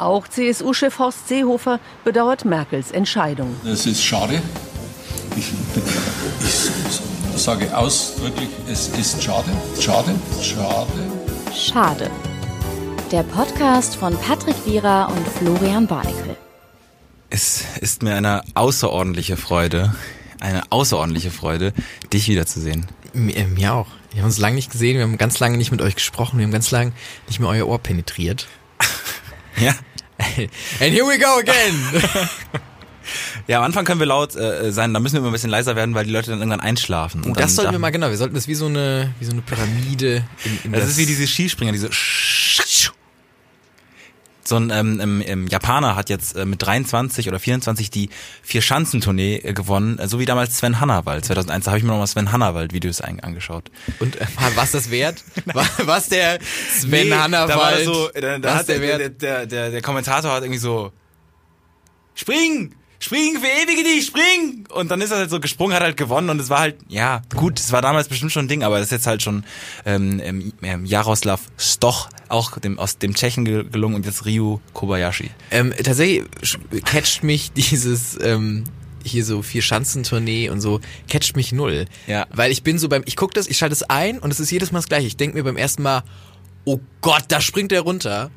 Auch CSU-Chef Horst Seehofer bedauert Merkels Entscheidung. Es ist schade. Ich, ich sage ausdrücklich, es ist schade, schade, schade. Schade. Der Podcast von Patrick Wierer und Florian Barnikel. Es ist mir eine außerordentliche Freude, eine außerordentliche Freude, dich wiederzusehen. Mir, äh, mir auch. Wir haben uns lange nicht gesehen, wir haben ganz lange nicht mit euch gesprochen, wir haben ganz lange nicht mehr euer Ohr penetriert. Ja. And here we go again! Ja, am Anfang können wir laut äh, sein, da müssen wir immer ein bisschen leiser werden, weil die Leute dann irgendwann einschlafen. Und das sollten wir mal, genau, wir sollten das wie so eine, wie so eine Pyramide in, in das, das ist wie diese Skispringer, diese so ein ähm, ähm, Japaner hat jetzt äh, mit 23 oder 24 die Vier-Schanzentournee äh, gewonnen, äh, so wie damals Sven Hannawald. 2001, da habe ich mir nochmal Sven Hannawald-Videos angeschaut. Und äh, was das wert? was der Sven nee, Hannawald? Da war so, da, da hat der, der, der, der, der Kommentator hat irgendwie so Spring! Spring für ewige dich, spring! Und dann ist er halt so gesprungen, hat halt gewonnen und es war halt, ja, gut, es war damals bestimmt schon ein Ding, aber das ist jetzt halt schon ähm, ähm, Jaroslav Stoch, auch dem, aus dem Tschechen gelungen und jetzt Ryu Kobayashi. Ähm, tatsächlich catcht mich dieses ähm, hier so vier Schanzentournee und so catcht mich null. Ja. Weil ich bin so beim, ich guck das, ich schalte es ein und es ist jedes Mal das gleiche. Ich denk mir beim ersten Mal, oh Gott, da springt der runter.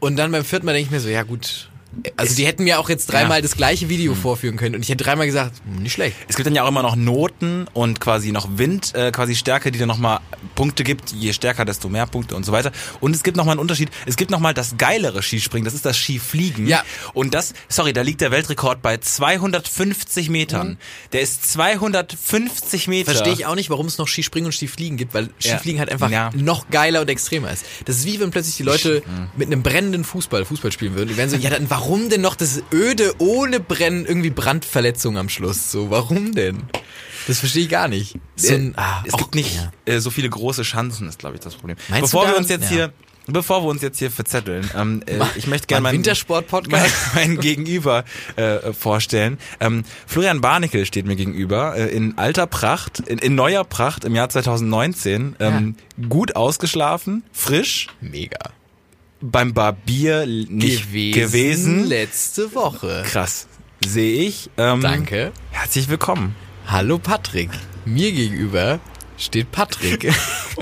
Und dann beim vierten Mal denke ich mir so, ja gut, also die hätten mir auch jetzt dreimal ja. das gleiche Video mhm. vorführen können und ich hätte dreimal gesagt, hm, nicht schlecht. Es gibt dann ja auch immer noch Noten und quasi noch Wind, äh, quasi Stärke, die dann nochmal Punkte gibt. Je stärker, desto mehr Punkte und so weiter. Und es gibt nochmal einen Unterschied. Es gibt nochmal das geilere Skispringen, das ist das Skifliegen. Ja. Und das, sorry, da liegt der Weltrekord bei 250 Metern. Mhm. Der ist 250 Meter. Verstehe ich auch nicht, warum es noch Skispringen und Skifliegen gibt, weil Skifliegen ja. halt einfach ja. noch geiler und extremer ist. Das ist wie wenn plötzlich die Leute mhm. mit einem brennenden Fußball Fußball spielen würden. Die wären so, ja, dann warum warum denn noch das Öde ohne Brennen irgendwie Brandverletzung am Schluss? So, warum denn? Das verstehe ich gar nicht. So ein, ah, es gibt nicht ja. äh, so viele große Chancen, ist glaube ich das Problem. Meinst Bevor wir uns jetzt ja. hier Bevor wir uns jetzt hier verzetteln, ähm, äh, ich möchte gerne meinen Wintersport-Podcast mein, mein Gegenüber äh, vorstellen. Ähm, Florian Barnickel steht mir gegenüber äh, in alter Pracht, in, in neuer Pracht im Jahr 2019. Ähm, ja. Gut ausgeschlafen, frisch. Mega beim Barbier nicht gewesen, gewesen. letzte Woche. Krass. Sehe ich. Ähm, Danke. Herzlich willkommen. Hallo Patrick. Mir gegenüber steht Patrick.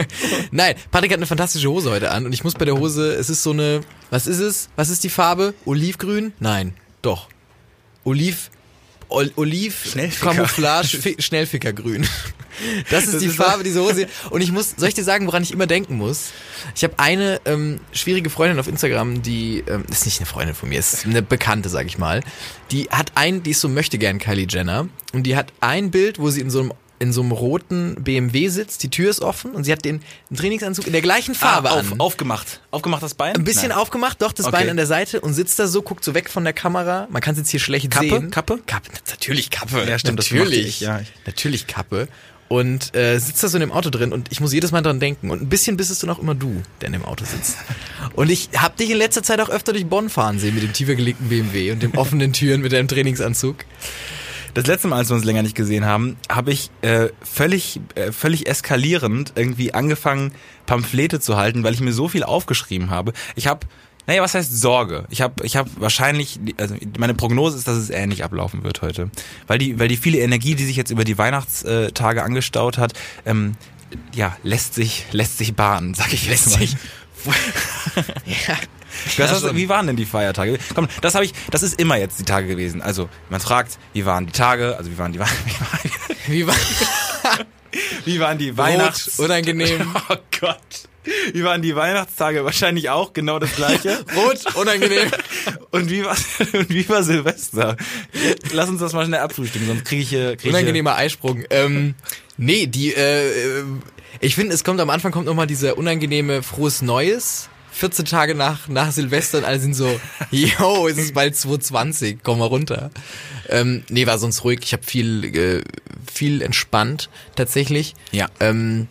Nein, Patrick hat eine fantastische Hose heute an und ich muss bei der Hose, es ist so eine, was ist es? Was ist die Farbe? Olivgrün? Nein, doch. Oliv, Ol Oliv, Camouflage, Schnellfickergrün. Das ist das die ist Farbe dieser Hose. Und ich muss, soll ich dir sagen, woran ich immer denken muss? Ich habe eine ähm, schwierige Freundin auf Instagram, die ähm, ist nicht eine Freundin von mir, ist eine Bekannte, sag ich mal. Die hat ein, die ist so möchte gern Kylie Jenner und die hat ein Bild, wo sie in so einem in so einem roten BMW sitzt, die Tür ist offen und sie hat den Trainingsanzug in der gleichen Farbe ah, auf, an. Aufgemacht. Aufgemacht das Bein? Ein bisschen Nein. aufgemacht, doch, das okay. Bein an der Seite und sitzt da so, guckt so weg von der Kamera. Man kann es jetzt hier schlecht Kappe? sehen. Kappe? Kappe? Natürlich Kappe. Ja, stimmt, natürlich. Das ja. Natürlich Kappe. Und äh, sitzt da so in dem Auto drin und ich muss jedes Mal dran denken. Und ein bisschen bist es dann auch immer du, der in dem Auto sitzt. Und ich hab dich in letzter Zeit auch öfter durch Bonn fahren sehen mit dem tiefer gelegten BMW und dem offenen Türen mit deinem Trainingsanzug. Das letzte Mal, als wir uns länger nicht gesehen haben, habe ich äh, völlig, äh, völlig eskalierend irgendwie angefangen, Pamphlete zu halten, weil ich mir so viel aufgeschrieben habe. Ich habe naja, was heißt Sorge? Ich habe ich hab wahrscheinlich, also meine Prognose ist, dass es ähnlich ablaufen wird heute. Weil die, weil die viele Energie, die sich jetzt über die Weihnachtstage angestaut hat, ähm, ja, lässt sich, lässt sich bahnen, sag ich lässt jetzt mal. sich. ja. Das heißt, wie waren denn die Feiertage? Komm, das habe ich, das ist immer jetzt die Tage gewesen. Also, man fragt, wie waren die Tage? Also, wie waren die, wie, waren, wie, wie waren die Weihnachts... Rot, unangenehm. Oh Gott. Wie waren die Weihnachtstage? Wahrscheinlich auch genau das gleiche. Rot, unangenehm. Und wie war, und wie war Silvester? Lass uns das mal schnell abfrühstücken, sonst kriege ich hier... Krieg Unangenehmer Eisprung. Ähm, nee, die... Äh, ich finde, es kommt am Anfang kommt nochmal dieser unangenehme frohes Neues 14 Tage nach, nach Silvester und alle sind so, yo, es ist bald 220, komm mal runter. Ähm, nee, war sonst ruhig. Ich habe viel, äh, viel entspannt tatsächlich. Ja. Ähm,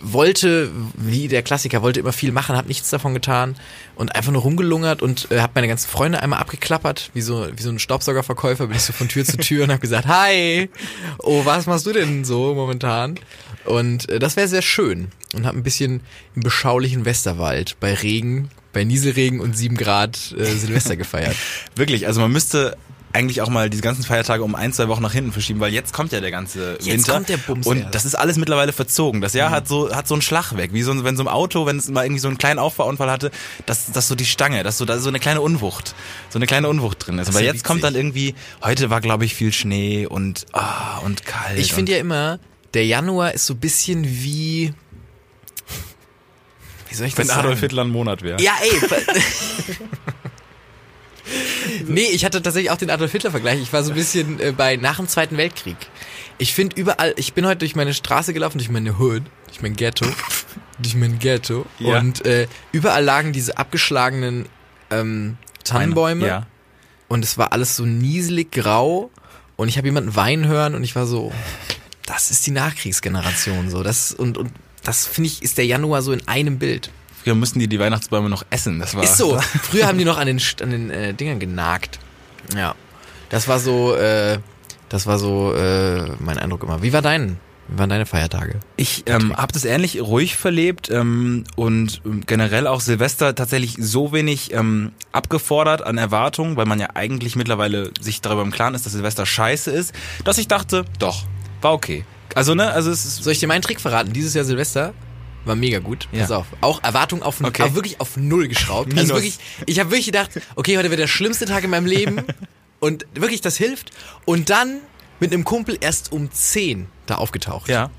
wollte, wie der Klassiker, wollte immer viel machen, habe nichts davon getan und einfach nur rumgelungert und äh, habe meine ganzen Freunde einmal abgeklappert, wie so wie so ein Staubsaugerverkäufer, bin ich so von Tür zu Tür und habe gesagt, hi, oh, was machst du denn so momentan? Und äh, das wäre sehr schön und habe ein bisschen im beschaulichen Westerwald bei Regen bei Nieselregen und 7 Grad äh, Silvester gefeiert. Wirklich, also man müsste eigentlich auch mal diese ganzen Feiertage um ein, zwei Wochen nach hinten verschieben, weil jetzt kommt ja der ganze Winter. kommt der Bums und erst. das ist alles mittlerweile verzogen. Das Jahr hat so hat so einen Schlag weg, wie so wenn so ein Auto, wenn es mal irgendwie so einen kleinen Auffahrunfall hatte, dass dass so die Stange, dass so da so eine kleine Unwucht, so eine kleine Unwucht drin ist. Aber jetzt kommt dann irgendwie heute war glaube ich viel Schnee und ah und kalt. Ich finde ja immer, der Januar ist so ein bisschen wie. Wie soll ich wenn das Adolf sagen? Hitler ein Monat wäre. Ja, ey. nee, ich hatte tatsächlich auch den Adolf Hitler-Vergleich. Ich war so ein bisschen äh, bei nach dem Zweiten Weltkrieg. Ich finde überall, ich bin heute durch meine Straße gelaufen, durch meine Hood, durch mein Ghetto, durch mein Ghetto. Ja. Und äh, überall lagen diese abgeschlagenen ähm, Tannenbäume. Ja. Und es war alles so nieselig grau. Und ich habe jemanden weinen hören und ich war so, das ist die Nachkriegsgeneration so. Das und und das finde ich ist der Januar so in einem Bild. Früher müssten die die Weihnachtsbäume noch essen. Das war Ist so. Früher haben die noch an den an den äh, Dingern genagt. Ja. Das war so äh, das war so äh, mein Eindruck immer. Wie war dein wie waren deine Feiertage? Ich ähm, habe das ähnlich ruhig verlebt ähm, und ähm, generell auch Silvester tatsächlich so wenig ähm, abgefordert an Erwartungen, weil man ja eigentlich mittlerweile sich darüber im Klaren ist, dass Silvester scheiße ist, dass ich dachte, doch, war okay. Also ne, also es ist Soll ich dir meinen Trick verraten? Dieses Jahr Silvester war mega gut. Ja. Pass auf. Auch Erwartung auf, Okay. auf wirklich auf null geschraubt. Minus. Also wirklich, ich habe wirklich gedacht, okay, heute wird der schlimmste Tag in meinem Leben und wirklich das hilft und dann mit einem Kumpel erst um 10 da aufgetaucht. ja.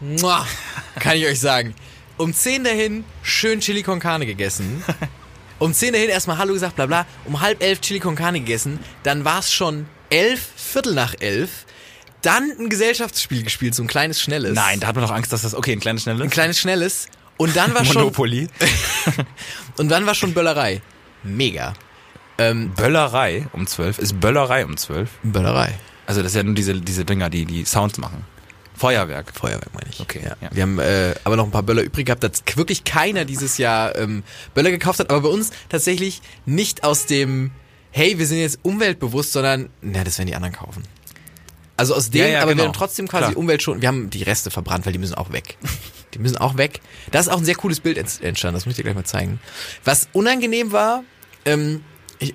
Mua, kann ich euch sagen. Um 10 dahin schön Chili con Carne gegessen. Um 10 dahin erstmal Hallo gesagt, bla bla. Um halb elf Chili con Carne gegessen. Dann war es schon elf, Viertel nach elf. Dann ein Gesellschaftsspiel gespielt, so ein kleines, schnelles. Nein, da hat man doch Angst, dass das okay, ein kleines schnelles Ein kleines, schnelles. Und dann war schon, Monopoly. und dann war schon Böllerei. Mega. Ähm, Böllerei um 12 ist Böllerei um 12. Böllerei. Also das ist ja nur diese diese Dinger, die die Sounds machen. Feuerwerk. Feuerwerk meine ich. Okay, Ja. ja. Wir haben äh, aber noch ein paar Böller übrig gehabt, dass wirklich keiner dieses Jahr ähm, Böller gekauft hat. Aber bei uns tatsächlich nicht aus dem, hey, wir sind jetzt umweltbewusst, sondern, na, das werden die anderen kaufen. Also aus dem, Ja, ja, aber wir genau. haben trotzdem quasi Klar. Umwelt schon. Wir haben die Reste verbrannt, weil die müssen auch weg. Die müssen auch weg. Da ist auch ein sehr cooles Bild ent- entstanden, das muss ich dir gleich mal zeigen. Was unangenehm war, ähm, ich,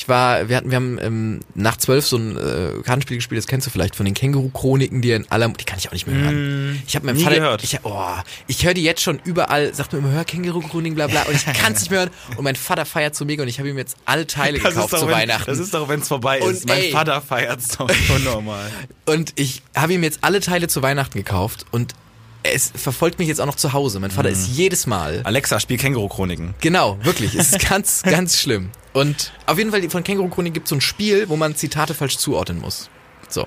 ich war, wir hatten, wir haben ähm, nach zwölf so ein äh, Kartenspiel gespielt, das kennst du vielleicht von den Känguru-Chroniken, die in aller, die kann ich auch nicht mehr hören. Ich habe meinem Vater, gehört. ich, oh, ich höre die jetzt schon überall, sagt mir immer, hör Känguru-Chroniken, bla bla, und ich kann es nicht mehr hören. Und mein Vater feiert so mega und ich habe ihm jetzt alle Teile gekauft zu wenn, Weihnachten. Das ist doch, wenn es vorbei Und ist. Mein ey. Vater feiert's doch unnormal. Und ich habe ihm jetzt alle Teile zu Weihnachten gekauft und es verfolgt mich jetzt auch noch zu Hause. Mein Vater ist jedes Mal. Alexa, spiel Känguru-Chroniken. Genau, wirklich. Es ist ganz, ganz schlimm. Und auf jeden Fall von Känguru Chronik gibt es so ein Spiel, wo man Zitate falsch zuordnen muss. So.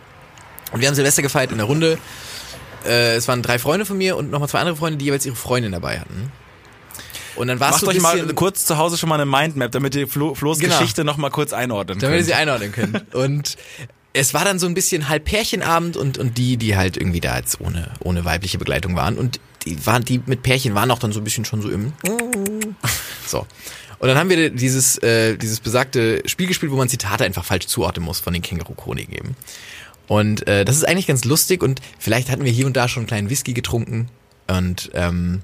Und wir haben Silvester gefeiert in der Runde. Äh, es waren drei Freunde von mir und nochmal zwei andere Freunde, die jeweils ihre Freundin dabei hatten. Und dann war es Macht so ein euch mal kurz zu Hause schon mal eine Mindmap, damit ihr Flo, Flo's Genau. Geschichte noch mal kurz einordnen damit ihr könnt. sie einordnen können. Und es war dann so ein bisschen halb Pärchenabend und, und die, die halt irgendwie da jetzt ohne, ohne weibliche Begleitung waren. Und die waren, die mit Pärchen waren auch dann so ein bisschen schon so im, so. Und dann haben wir dieses, äh, dieses besagte Spiel gespielt, wo man Zitate einfach falsch zuordnen muss von den Känguru-Chroniken eben. Und äh, das ist eigentlich ganz lustig und vielleicht hatten wir hier und da schon einen kleinen Whisky getrunken. Und ähm,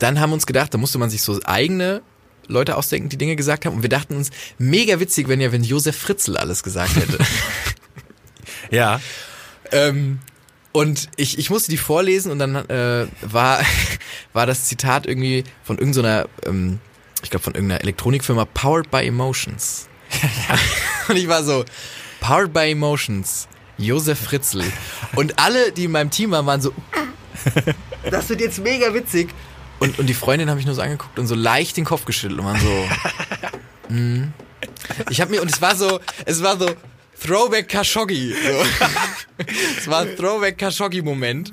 dann haben wir uns gedacht, da musste man sich so eigene Leute ausdenken, die Dinge gesagt haben. Und wir dachten uns, mega witzig, wenn ja, wenn Josef Fritzl alles gesagt hätte. Ja. ähm, und ich, ich musste die vorlesen und dann äh, war, war das Zitat irgendwie von irgendeiner, ähm, ich glaube von irgendeiner Elektronikfirma, Powered by Emotions. und ich war so, Powered by Emotions, Josef Fritzl. Und alle, die in meinem Team waren, waren so, das wird jetzt mega witzig. Und, und die Freundin habe ich nur so angeguckt und so leicht den Kopf geschüttelt und waren so, mm. Ich habe mir, und es war so, es war so, Throwback Khashoggi. So. es war ein Throwback Khashoggi-Moment.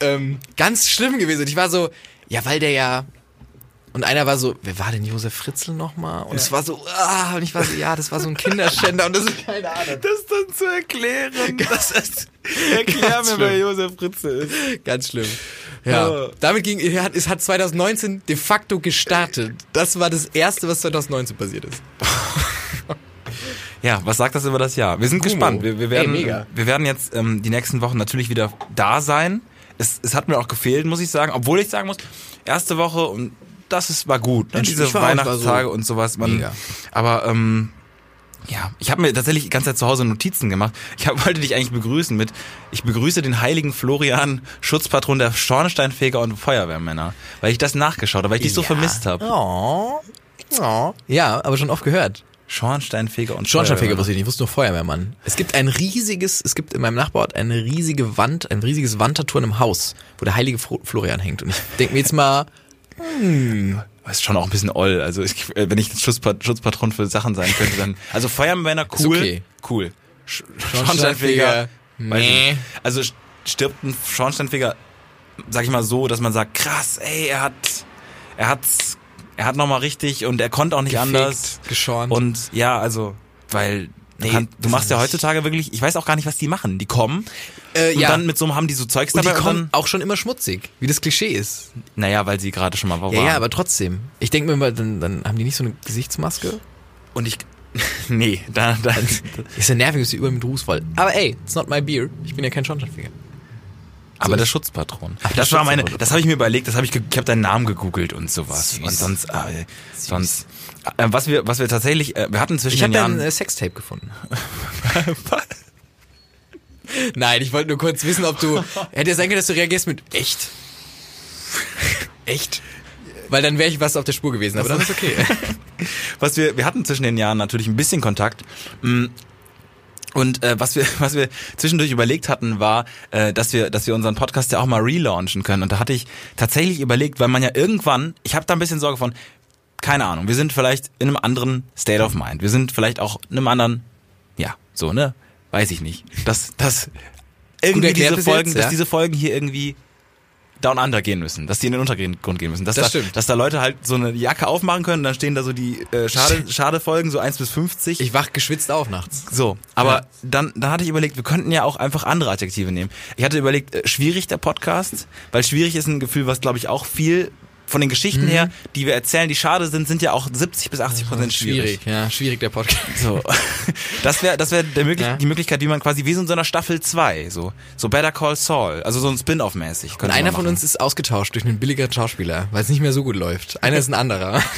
Ähm, ganz schlimm gewesen. Und ich war so, ja, weil der ja. Und einer war so, wer war denn Josef Fritzl nochmal? Und es war so, ah, und ich war so, ja, das war so ein Kinderschänder und das ist keine Ahnung. Das dann zu erklären. Das ist, erklär Ganz mir, schlimm. wer Josef Fritzl ist. Ganz schlimm. Ja. Ja. Damit ging, es hat- es hat 2019 de facto gestartet. Das war das erste, was 2019 passiert ist. Ja, was sagt das über das Jahr? Wir sind Kumo. gespannt. Wir, wir, werden, Ey, mega. wir werden jetzt ähm, die nächsten Wochen natürlich wieder da sein. Es, es hat mir auch gefehlt, muss ich sagen. Obwohl ich sagen muss, erste Woche und das ist, war gut. Ne? Diese Weihnachtstage so und sowas. Man, mega. Aber ähm, ja, ich habe mir tatsächlich die ganze Zeit zu Hause Notizen gemacht. Ich hab, wollte dich eigentlich begrüßen mit, ich begrüße den heiligen Florian, Schutzpatron der Schornsteinfeger und Feuerwehrmänner, weil ich das nachgeschaut habe, weil ich dich so vermisst habe. Oh. oh. Ja, aber schon oft gehört. Schornsteinfeger und Schornsteinfeger wusste ich nicht, ich wusste nur Feuerwehrmann. Es gibt ein riesiges, es gibt in meinem Nachbarort eine riesige Wand, ein riesiges Wandtattoo in einem Haus, wo der heilige Florian hängt. Und ich denke mir jetzt mal, Das ist schon auch ein bisschen oll. Also ich, äh, wenn ich Schutzpat Schutzpatron für Sachen sein könnte, dann. Also Feuerwehrmänner Ist cool. okay. Cool. Sch Schornsteinfeger, nee. Also st- stirbt ein Schornsteinfeger, sag ich mal so, dass man sagt, krass, ey, er hat, er hat's, er hat nochmal richtig und er konnte auch nicht Gefegt, anders. geschornt. Und ja, also, weil Nee, du, kann, du das machst ja heutzutage wirklich, ich weiß auch gar nicht, was die machen. Die kommen Äh, und ja. dann mit so einem haben die so Zeugs und die dabei und kommen dann, auch schon immer schmutzig, wie das Klischee ist. naja, weil sie gerade schon mal waren. Ja, ja, aber trotzdem. Ich denke mir immer, dann, dann haben die nicht so eine Gesichtsmaske. und ich, nee, da, da, Ist ja nervig, ist die über mit Ruß voll. Aber ey, it's not my beer. Ich bin ja kein Schornsteinfeger. Aber So der Schutzpatron. Ach, der das war meine, das habe ich mir überlegt, das habe ich, ich habe deinen Namen gegoogelt und sowas. Süß. Und sonst, äh, sonst, was wir, was wir tatsächlich, äh, wir hatten zwischen Ich habe den ein Jahren. äh, Sextape gefunden. Nein, ich wollte nur kurz wissen, ob du. Hätte ja sein können, dass du reagierst mit echt. Echt? Weil dann wäre ich was auf der Spur gewesen, aber dann ist okay. was wir, wir hatten zwischen den Jahren natürlich ein bisschen Kontakt. Mm, Und äh, was wir, was wir zwischendurch überlegt hatten, war, äh, dass wir, dass wir unseren Podcast ja auch mal relaunchen können. Und da hatte ich tatsächlich überlegt, weil man ja irgendwann, ich habe da ein bisschen Sorge von, keine Ahnung, wir sind vielleicht in einem anderen State of Mind. Wir sind vielleicht auch in einem anderen, ja, so ne, weiß ich nicht. Dass, dass irgendwie diese Folgen, jetzt, dass ja. diese Folgen hier irgendwie down under gehen müssen, dass die in den Untergrund gehen müssen, dass, Das da, stimmt. dass da Leute halt so eine Jacke aufmachen können, dann stehen da so die äh, Schade, Schade Folgen, so 1 bis 50. Ich wach geschwitzt auf nachts. so, aber Ja. dann, dann hatte ich überlegt, wir könnten ja auch einfach andere Adjektive nehmen. Ich hatte überlegt, äh, schwierig der Podcast, weil schwierig ist ein Gefühl, was glaube ich auch viel von den Geschichten Mhm. her, die wir erzählen, die schade sind, sind ja auch 70 bis 80 Prozent schwierig. ja, schwierig der Podcast. So. Das wäre das wär möglich Ja. die Möglichkeit, wie man quasi wie so in so einer Staffel 2, so so Better Call Saul, also so ein Spin-off mäßig. Und einer von uns ist ausgetauscht durch einen billigeren Schauspieler, weil es nicht mehr so gut läuft. Einer ist ein anderer.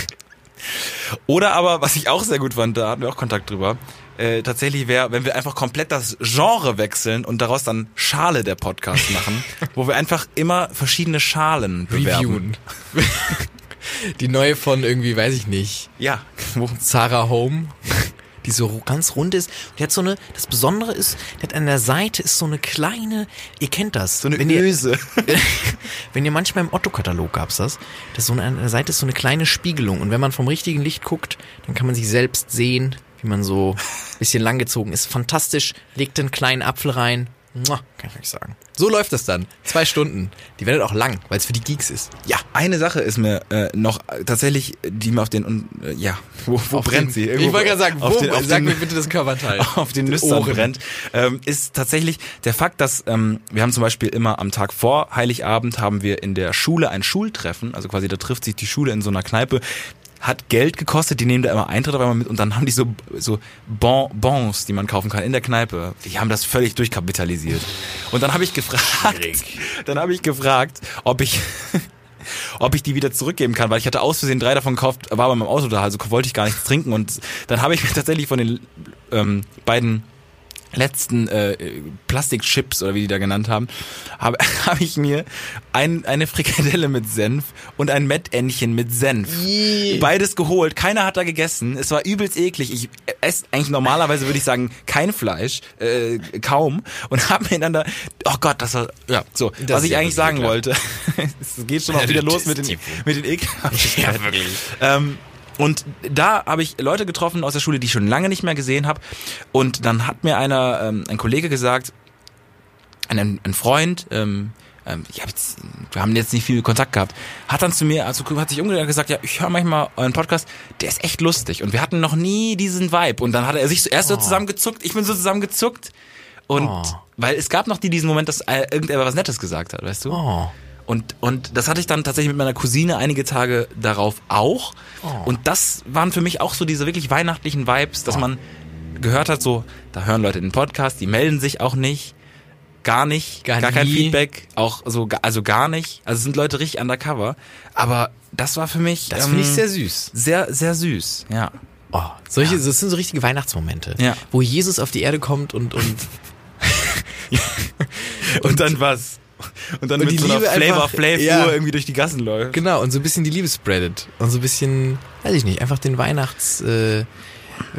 Oder aber, was ich auch sehr gut fand, da hatten wir auch Kontakt drüber, äh, tatsächlich wäre, wenn wir einfach komplett das Genre wechseln und daraus dann Schale der Podcast machen, wo wir einfach immer verschiedene Schalen bewerben. Reviewen. Die neue von irgendwie, weiß ich nicht, Ja, Sarah Home, die so ganz rund ist. Die hat so eine, das Besondere ist, die hat an der Seite ist so eine kleine, ihr kennt das. so eine wenn ihr, Öse. wenn ihr manchmal im Otto-Katalog gab's das, das so eine, an der Seite ist so eine kleine Spiegelung und wenn man vom richtigen Licht guckt, dann kann man sich selbst sehen, wie man so ein bisschen langgezogen ist. Fantastisch, legt einen kleinen Apfel rein. Mua, kann ich euch sagen. So läuft das dann. Zwei Stunden. Die werden auch lang, weil es für die Geeks ist. Ja, eine Sache ist mir äh, noch äh, tatsächlich, die mir auf den, äh, ja, wo, wo Auf brennt den- sie? Ich wollte gerade sagen, auf wo, den, auf sag den, mir bitte das Körperteil. auf den Nüstern Ohren. brennt, ähm, ist tatsächlich der Fakt, dass ähm, wir haben zum Beispiel immer am Tag vor Heiligabend haben wir in der Schule ein Schultreffen, also quasi da trifft sich die Schule in so einer Kneipe, hat Geld gekostet, die nehmen da immer Eintritt aber mit und dann haben die so so bon, Bons, die man kaufen kann in der Kneipe. Die haben das völlig durchkapitalisiert. Und dann habe ich gefragt, dann habe ich gefragt, ob ich ob ich die wieder zurückgeben kann, weil ich hatte aus Versehen drei davon gekauft, war aber in meinem Auto da, also wollte ich gar nichts trinken und dann habe ich mir tatsächlich von den ähm, beiden letzten äh, Plastikchips oder wie die da genannt haben, habe hab ich mir ein, eine Frikadelle mit Senf und ein Mettentchen mit Senf. Beides geholt. Keiner hat da gegessen. Es war übelst eklig. Ich esse eigentlich normalerweise, würde ich sagen, kein Fleisch, äh, kaum. Und habe mir dann da, oh Gott, das war, ja, so. Das was ich eigentlich sagen ekelhaft. wollte, es geht schon auch wieder los mit den, mit den Ekelhaftigkeiten. Ja, wirklich. Ähm, und da habe ich Leute getroffen aus der Schule, die ich schon lange nicht mehr gesehen habe. Und dann hat mir einer, ähm, ein Kollege gesagt, ein, ein Freund, ähm, ähm, ich hab jetzt, wir haben jetzt nicht viel Kontakt gehabt, hat dann zu mir, also hat sich umgedreht und gesagt, ja, ich höre manchmal euren Podcast, der ist echt lustig. Und wir hatten noch nie diesen Vibe. Und dann hat er sich so erst so zusammengezuckt, ich bin so zusammengezuckt. Und Oh. weil es gab noch die diesen Moment, dass äh, irgendwer was Nettes gesagt hat, weißt du? Oh. Und, und das hatte ich dann tatsächlich mit meiner Cousine einige Tage darauf auch. Und das waren für mich auch so diese wirklich weihnachtlichen Vibes, dass man gehört hat, so, da hören Leute den Podcast, die melden sich auch nicht. gar nicht, Gar gar, kein. Feedback, auch so, also gar nicht. Also es sind Leute richtig undercover. Aber das war für mich, Das finde ich ähm, sehr süß. sehr, sehr süß. Ja. Oh, solche, das sind so richtige Weihnachtsmomente, Ja. wo Jesus auf die Erde kommt und, und Und, dann was? Und dann Und mit die so einer Liebe Flavor einfach- Flav ja. Irgendwie durch die Gassen läuft. genau, und so ein bisschen die Liebe spreadet. Und so ein bisschen, weiß ich nicht, einfach den Weihnachts, äh,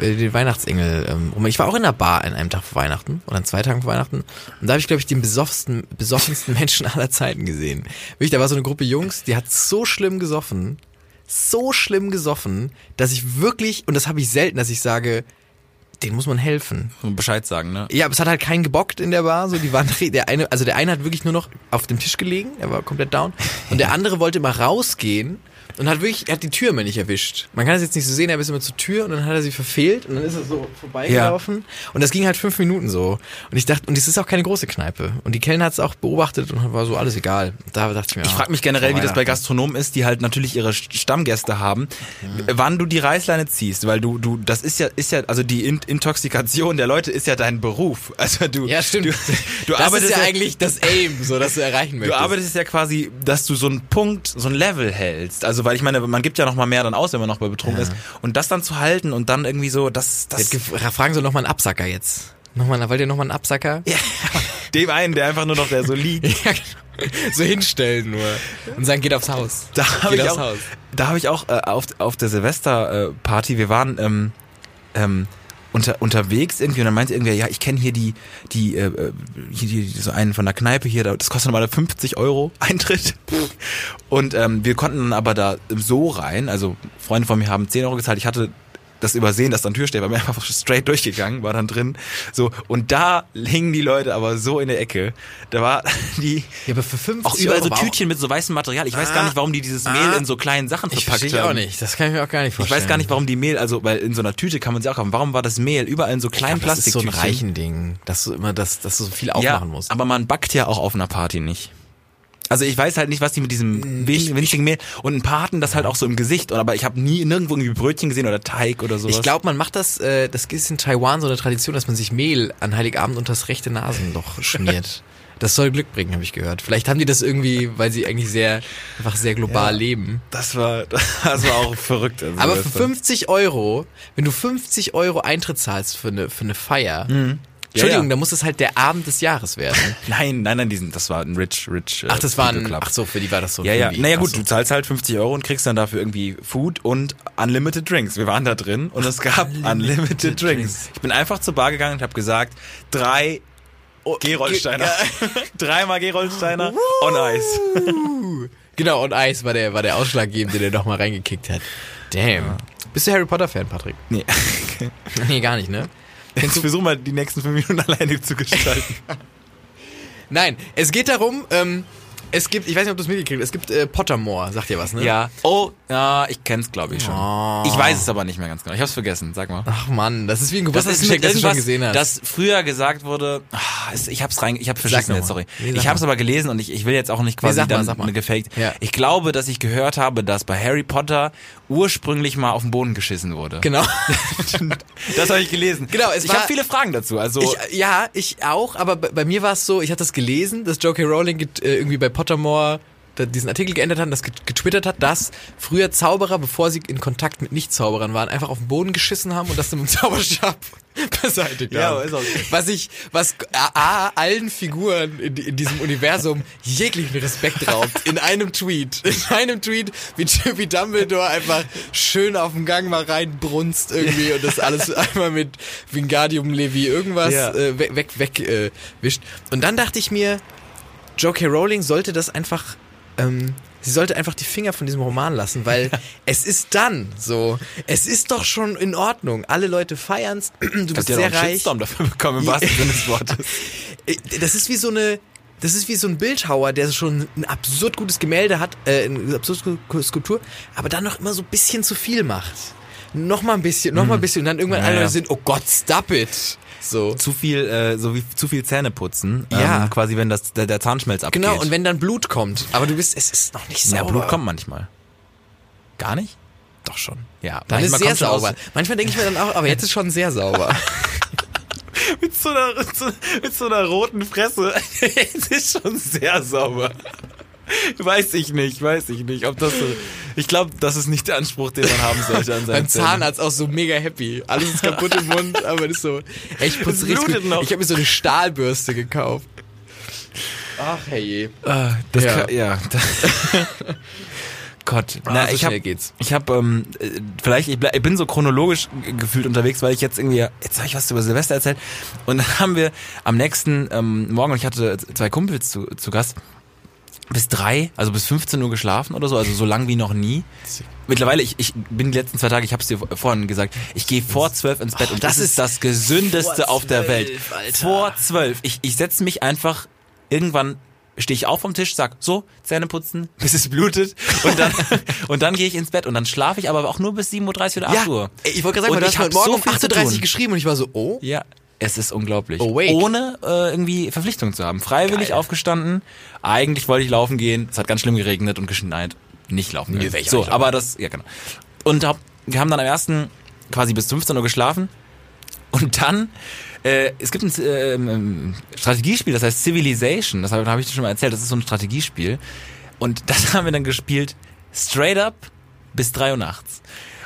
den Weihnachtsengel. Ähm, rum. ich war auch in einer Bar an einem Tag vor Weihnachten oder an zwei Tagen vor Weihnachten und da habe ich, glaube ich, den besoffensten, besoffensten Menschen aller Zeiten gesehen. Wirklich, da war so eine Gruppe Jungs, die hat so schlimm gesoffen, so schlimm gesoffen, dass ich wirklich, und das habe ich selten, dass ich sage, denen muss man helfen. Und Bescheid sagen, ne? Ja, aber es hat halt keinen gebockt in der Bar. So, die waren der eine, also der eine hat wirklich nur noch auf dem Tisch gelegen, er war komplett down. Und der andere wollte mal rausgehen und hat wirklich, er hat die Tür immer nicht erwischt. Man kann es jetzt nicht so sehen, er ist immer zur Tür und dann hat er sie verfehlt und dann ist er so vorbeigelaufen. Und das ging halt fünf Minuten so. Und ich dachte, und es ist auch keine große Kneipe. Und die Kellner hat es auch beobachtet und war so alles egal. Da dachte ich mir, Ich ah, frage mich generell, vor wie das bei. Gastronomen ist, die halt natürlich ihre Stammgäste haben, wann du die Reißleine ziehst, weil du du das ist ja ist ja also die In Intoxikation der Leute ist ja dein Beruf. Also du Ja, stimmt. Du, du das arbeitest ist ja, eigentlich das Aim, so dass du erreichen Du möchtest. arbeitest ja quasi, dass du so einen Punkt, so ein Level hältst. Also, weil ich meine, man gibt ja noch mal mehr dann aus, wenn man noch bei betrunken ist. Und das dann zu halten und dann irgendwie so, das, das, Jetzt fragen sie noch mal einen Absacker jetzt. Nochmal, wollt ihr nochmal einen Absacker? ja, dem einen, der einfach nur noch der so liegt. Ja, genau. so hinstellen nur und sagen, geht aufs Haus. Da habe Geht ich auch, Haus. da habe ich auch äh, auf, auf der Silvesterparty, wir waren ähm, ähm, unter, unterwegs irgendwie und dann meinte irgendwer, ja, ich kenne hier die, die, äh, äh, hier die, so einen von der Kneipe hier, da- das kostet normaler 50 Euro Eintritt. Und ähm, wir konnten dann aber da so rein, also Freunde von mir haben 10 Euro gezahlt, ich hatte das übersehen, dass da ein Türsteher war mir einfach straight durchgegangen, war dann drin. So, und da hingen die Leute aber so in der Ecke. Da war die Ja, aber für 50 auch überall Euro so Tütchen mit so weißem Material. Ich weiß Ah. gar nicht, warum die dieses Mehl Ah. in so kleinen Sachen Ich verpackt verstehe haben. auch nicht. Das kann ich mir auch gar nicht Ich vorstellen. weiß gar nicht, warum die Mehl, also weil in so einer Tüte kann man sie auch haben. Warum war das Mehl überall in so kleinen Aber das ist so ein reichen Ding, dass du immer das, dass du so viel ja, aufmachen musst. aber man backt ja auch auf einer Party nicht. Also ich weiß halt nicht, was die mit diesem win- winzigen Mehl und ein paar hatten das halt auch so im Gesicht, aber ich habe nie nirgendwo irgendwie Brötchen gesehen oder Teig oder sowas. ich glaube, man macht das, äh, das ist in Taiwan so eine Tradition, dass man sich Mehl an Heiligabend unter das rechte Nasenloch schmiert. Das soll Glück bringen, habe ich gehört. Vielleicht haben die das irgendwie, weil sie eigentlich sehr, einfach sehr global leben. das war das war auch verrückt. Also Aber für das- 50 Euro, wenn du 50 Euro Eintritt zahlst für eine, für eine Feier, Mhm. Entschuldigung, ja. da muss es halt der Abend des Jahres werden. Nein, nein, nein, diesen, das war ein Rich, Rich. äh, Ach, das war ein, Club. ach so, für die war das so. Ja, ja. Naja gut, so. du zahlst halt 50 Euro und kriegst dann dafür irgendwie Food und Unlimited Drinks. Wir waren da drin und es gab Unlimited, Drinks. Drinks. Ich bin einfach zur Bar gegangen und habe gesagt, drei Gerolsteiner. Dreimal Gerolsteiner on Eis. Genau, und Eis war der, war der ausschlaggebende, der noch mal reingekickt hat. Damn. Bist du Harry Potter Fan, Patrick? Nee. Nee, gar nicht, ne? Jetzt versuch mal die nächsten fünf Minuten alleine zu gestalten. Nein, es geht darum, ähm, es gibt, ich weiß nicht, ob du es mitgekriegt hast, es gibt äh, Pottermore, sagt dir was, ne? ja. Oh, ja, ich kenn's glaube ich schon. Oh. Ich weiß es aber nicht mehr ganz genau. Ich hab's vergessen, sag mal. Ach Mann, das ist wie ein Das ist Geburtstagsgeschenk, mit das du schon irgendwas, gesehen hast. das früher gesagt wurde, es- ich hab's rein, ich hab verschissen jetzt, mal. sorry. Nee, ich hab's mal. aber gelesen und ich, ich will jetzt auch nicht quasi mal, dann mal. eine gefaked. Ja. Ich glaube, dass ich gehört habe, dass bei Harry Potter ursprünglich mal auf den Boden geschissen wurde. genau. Das habe ich gelesen. Genau, es ich habe viele Fragen dazu. Also Ich, ja, ich auch, aber bei, bei mir war es so, ich hatte das gelesen, dass J.K. Rowling äh, irgendwie bei Pottermore diesen Artikel geändert hat, das get- getwittert hat, dass früher Zauberer, bevor sie in Kontakt mit Nicht-Zauberern waren, einfach auf den Boden geschissen haben und das dann mit dem Zauberstab beseitigt Ja, haben. ist auch- Was ich, was A, A, allen Figuren in, in diesem Universum jeglichen Respekt raubt. In einem Tweet. In einem Tweet, wie, wie Dumbledore einfach schön auf dem Gang mal reinbrunst irgendwie und das alles einmal mit Wingardium Levi irgendwas Ja. äh, weg, weg, weg äh, wischt. Und dann dachte ich mir, J.K. Rowling sollte das einfach, ähm, sie sollte einfach die Finger von diesem Roman lassen, weil es ist dann so, es ist doch schon in Ordnung. Alle Leute feiern's, du dass bist ja sehr einen reich. Shitstorm dafür bekommen, im wahrsten Sinne des Wortes. Äh, Das ist wie so eine, das ist wie so ein Bildhauer, der schon ein absurd gutes Gemälde hat, äh, eine absurd gute Skulptur, aber dann noch immer so ein bisschen zu viel macht. Noch mal ein bisschen, noch mal ein bisschen und dann irgendwann Ja, alle ja. Leute sind, oh Gott, stop it. So. Zu viel, äh, so wie zu viel Zähne putzen. Ja. Ähm, quasi, wenn das der, der Zahnschmelz abgeht. Genau, und wenn dann Blut kommt, aber du bist, es ist noch nicht sauber. ja, Blut kommt manchmal. Gar nicht? Doch schon. Ja, Dann ist manchmal sehr sauber. Manchmal denke ich mir dann auch, aber jetzt ist schon sehr sauber. mit, so einer, mit, so, mit so einer roten Fresse. es ist schon sehr sauber. Weiß ich nicht, weiß ich nicht, ob das so. Ich glaube, das ist nicht der Anspruch, den man haben sollte an seinen Beim Zahnarzt auch so mega happy. Alles ist kaputt im Mund, aber das ist so. Ey, ich putze richtig gut. noch. Ich habe mir so eine Stahlbürste gekauft. Ach hey. Ah, das Ja. Kann, ja. Gott, Na, na, so ich hab, geht's. Ich habe ähm, äh, vielleicht ich, bleib, ich bin so chronologisch gefühlt unterwegs, weil ich jetzt irgendwie jetzt habe ich was über Silvester erzählt und dann haben wir am nächsten ähm, Morgen und ich hatte zwei Kumpels zu, zu Gast bis drei, also bis 15 Uhr geschlafen oder so, also so lang wie noch nie. Mittlerweile, ich, ich bin die letzten zwei Tage, ich habe es dir vorhin gesagt, ich gehe vor zwölf ins Bett und das, ist das gesündeste vor auf der Welt. zwölf, Alter. Vor zwölf. Ich, ich setze mich einfach irgendwann stehe ich auf vom Tisch, sag so, Zähne putzen, bis es blutet und dann und dann gehe ich ins Bett und dann schlafe ich aber auch nur bis 7.30 Uhr oder 8 Uhr. ich wollte gerade sagen, Und du ich hast heute Morgen so um viel zu 8.30 Uhr geschrieben und ich war so, oh. Ja, es ist unglaublich. Awake. Ohne äh, irgendwie Verpflichtung zu haben. Freiwillig Geil. aufgestanden. Eigentlich wollte ich laufen gehen. Es hat ganz schlimm geregnet und geschneit. Nicht laufen gehen. auch So, aber das, ja genau. Und hab, wir haben dann am ersten quasi bis 15 Uhr geschlafen. Und dann, äh, es gibt ein äh, ähm, Strategiespiel, das heißt Civilization. Das habe hab ich dir schon mal erzählt. Das ist so ein Strategiespiel. Und das haben wir dann gespielt straight up bis 3 Uhr nachts.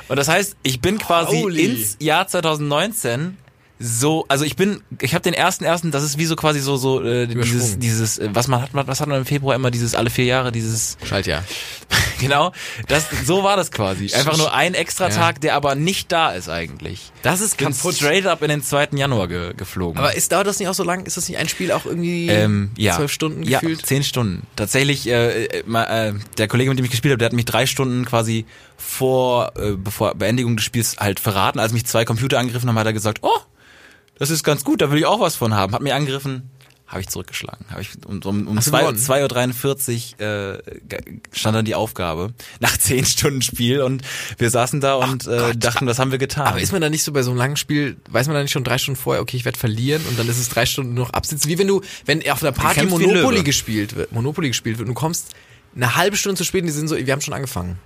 Und das heißt, ich bin quasi Holy. ins Jahr 2019 so, also ich bin, ich habe den ersten ersten, das ist wie so quasi so so äh, dieses dieses äh, was man hat, was hat man im Februar immer dieses alle vier Jahre dieses Schaltjahr. genau, das so war das quasi. Einfach nur ein extra Ja. Tag, der aber nicht da ist eigentlich. Das ist kaputt. straight up in den 2. Januar ge geflogen. Aber ist, dauert das nicht auch so lang? Ist das nicht ein Spiel auch irgendwie ähm, ja. zwölf Stunden ja, gefühlt? zehn Stunden. Tatsächlich, äh, äh, äh, der Kollege, mit dem ich gespielt habe, der hat mich drei Stunden quasi vor, äh, bevor Beendigung des Spiels halt verraten. Als mich zwei Computer angegriffen haben, hat er gesagt, oh, das ist ganz gut, da will ich auch was von haben. Hat mich angegriffen, habe ich zurückgeschlagen. Habe ich um, um, um Hast du zwei- gewonnen? 2.43 Uhr äh, stand dann die Aufgabe. Nach zehn Stunden Spiel und wir saßen da und äh, dachten, was haben wir getan? Aber ist man da nicht so bei so einem langen Spiel, weiß man da nicht schon drei Stunden vorher, okay, ich werde verlieren und dann ist es drei Stunden noch absitzen? Wie wenn du, wenn auf einer Party Monopoly gespielt wird, Monopoly gespielt wird und du kommst eine halbe Stunde zu spät und die sind so, wir haben schon angefangen.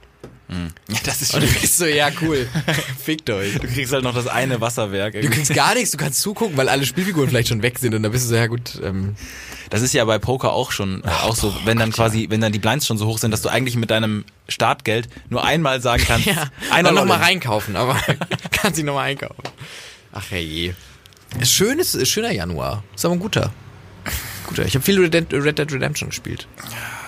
Ja, das ist schon, du so, ja cool, fickt euch. du kriegst halt noch das eine Wasserwerk. Du irgendwie. kriegst gar nichts, du kannst zugucken, weil alle Spielfiguren vielleicht schon weg sind und dann bist du so, ja gut, ähm, Das ist ja bei Poker auch schon äh, auch so, wenn dann quasi, wenn dann die Blinds schon so hoch sind, dass du eigentlich mit deinem Startgeld nur einmal sagen kannst, ja, einer noch mal All-In. reinkaufen, aber kannst dich noch mal einkaufen. Ach hey. Ist schön, ist, ist schöner Januar. Ist aber ein guter. Guter. Ich habe viel Red Dead Redemption gespielt.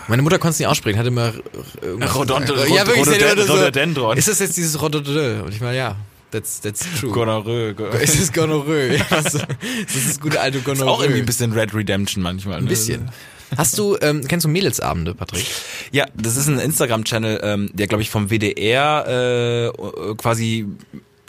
Meine Mutter konnte es nicht aussprechen, hatte immer. Rodonte- ja, wirklich, immer so. Ist das jetzt dieses Rododendron? Und ich meine, ja, that's, that's true. Gonorrhoe. Go- Es ist Gonorrhoe. Ja, das ist das gute alte Ist Gonorrhoe. auch irgendwie ein bisschen Red Redemption manchmal. Ein bisschen. Hast du, ähm, kennst du Mädelsabende, Patrick? Ja, das ist ein Instagram-Channel, ähm, der glaube ich vom WDR äh, äh, quasi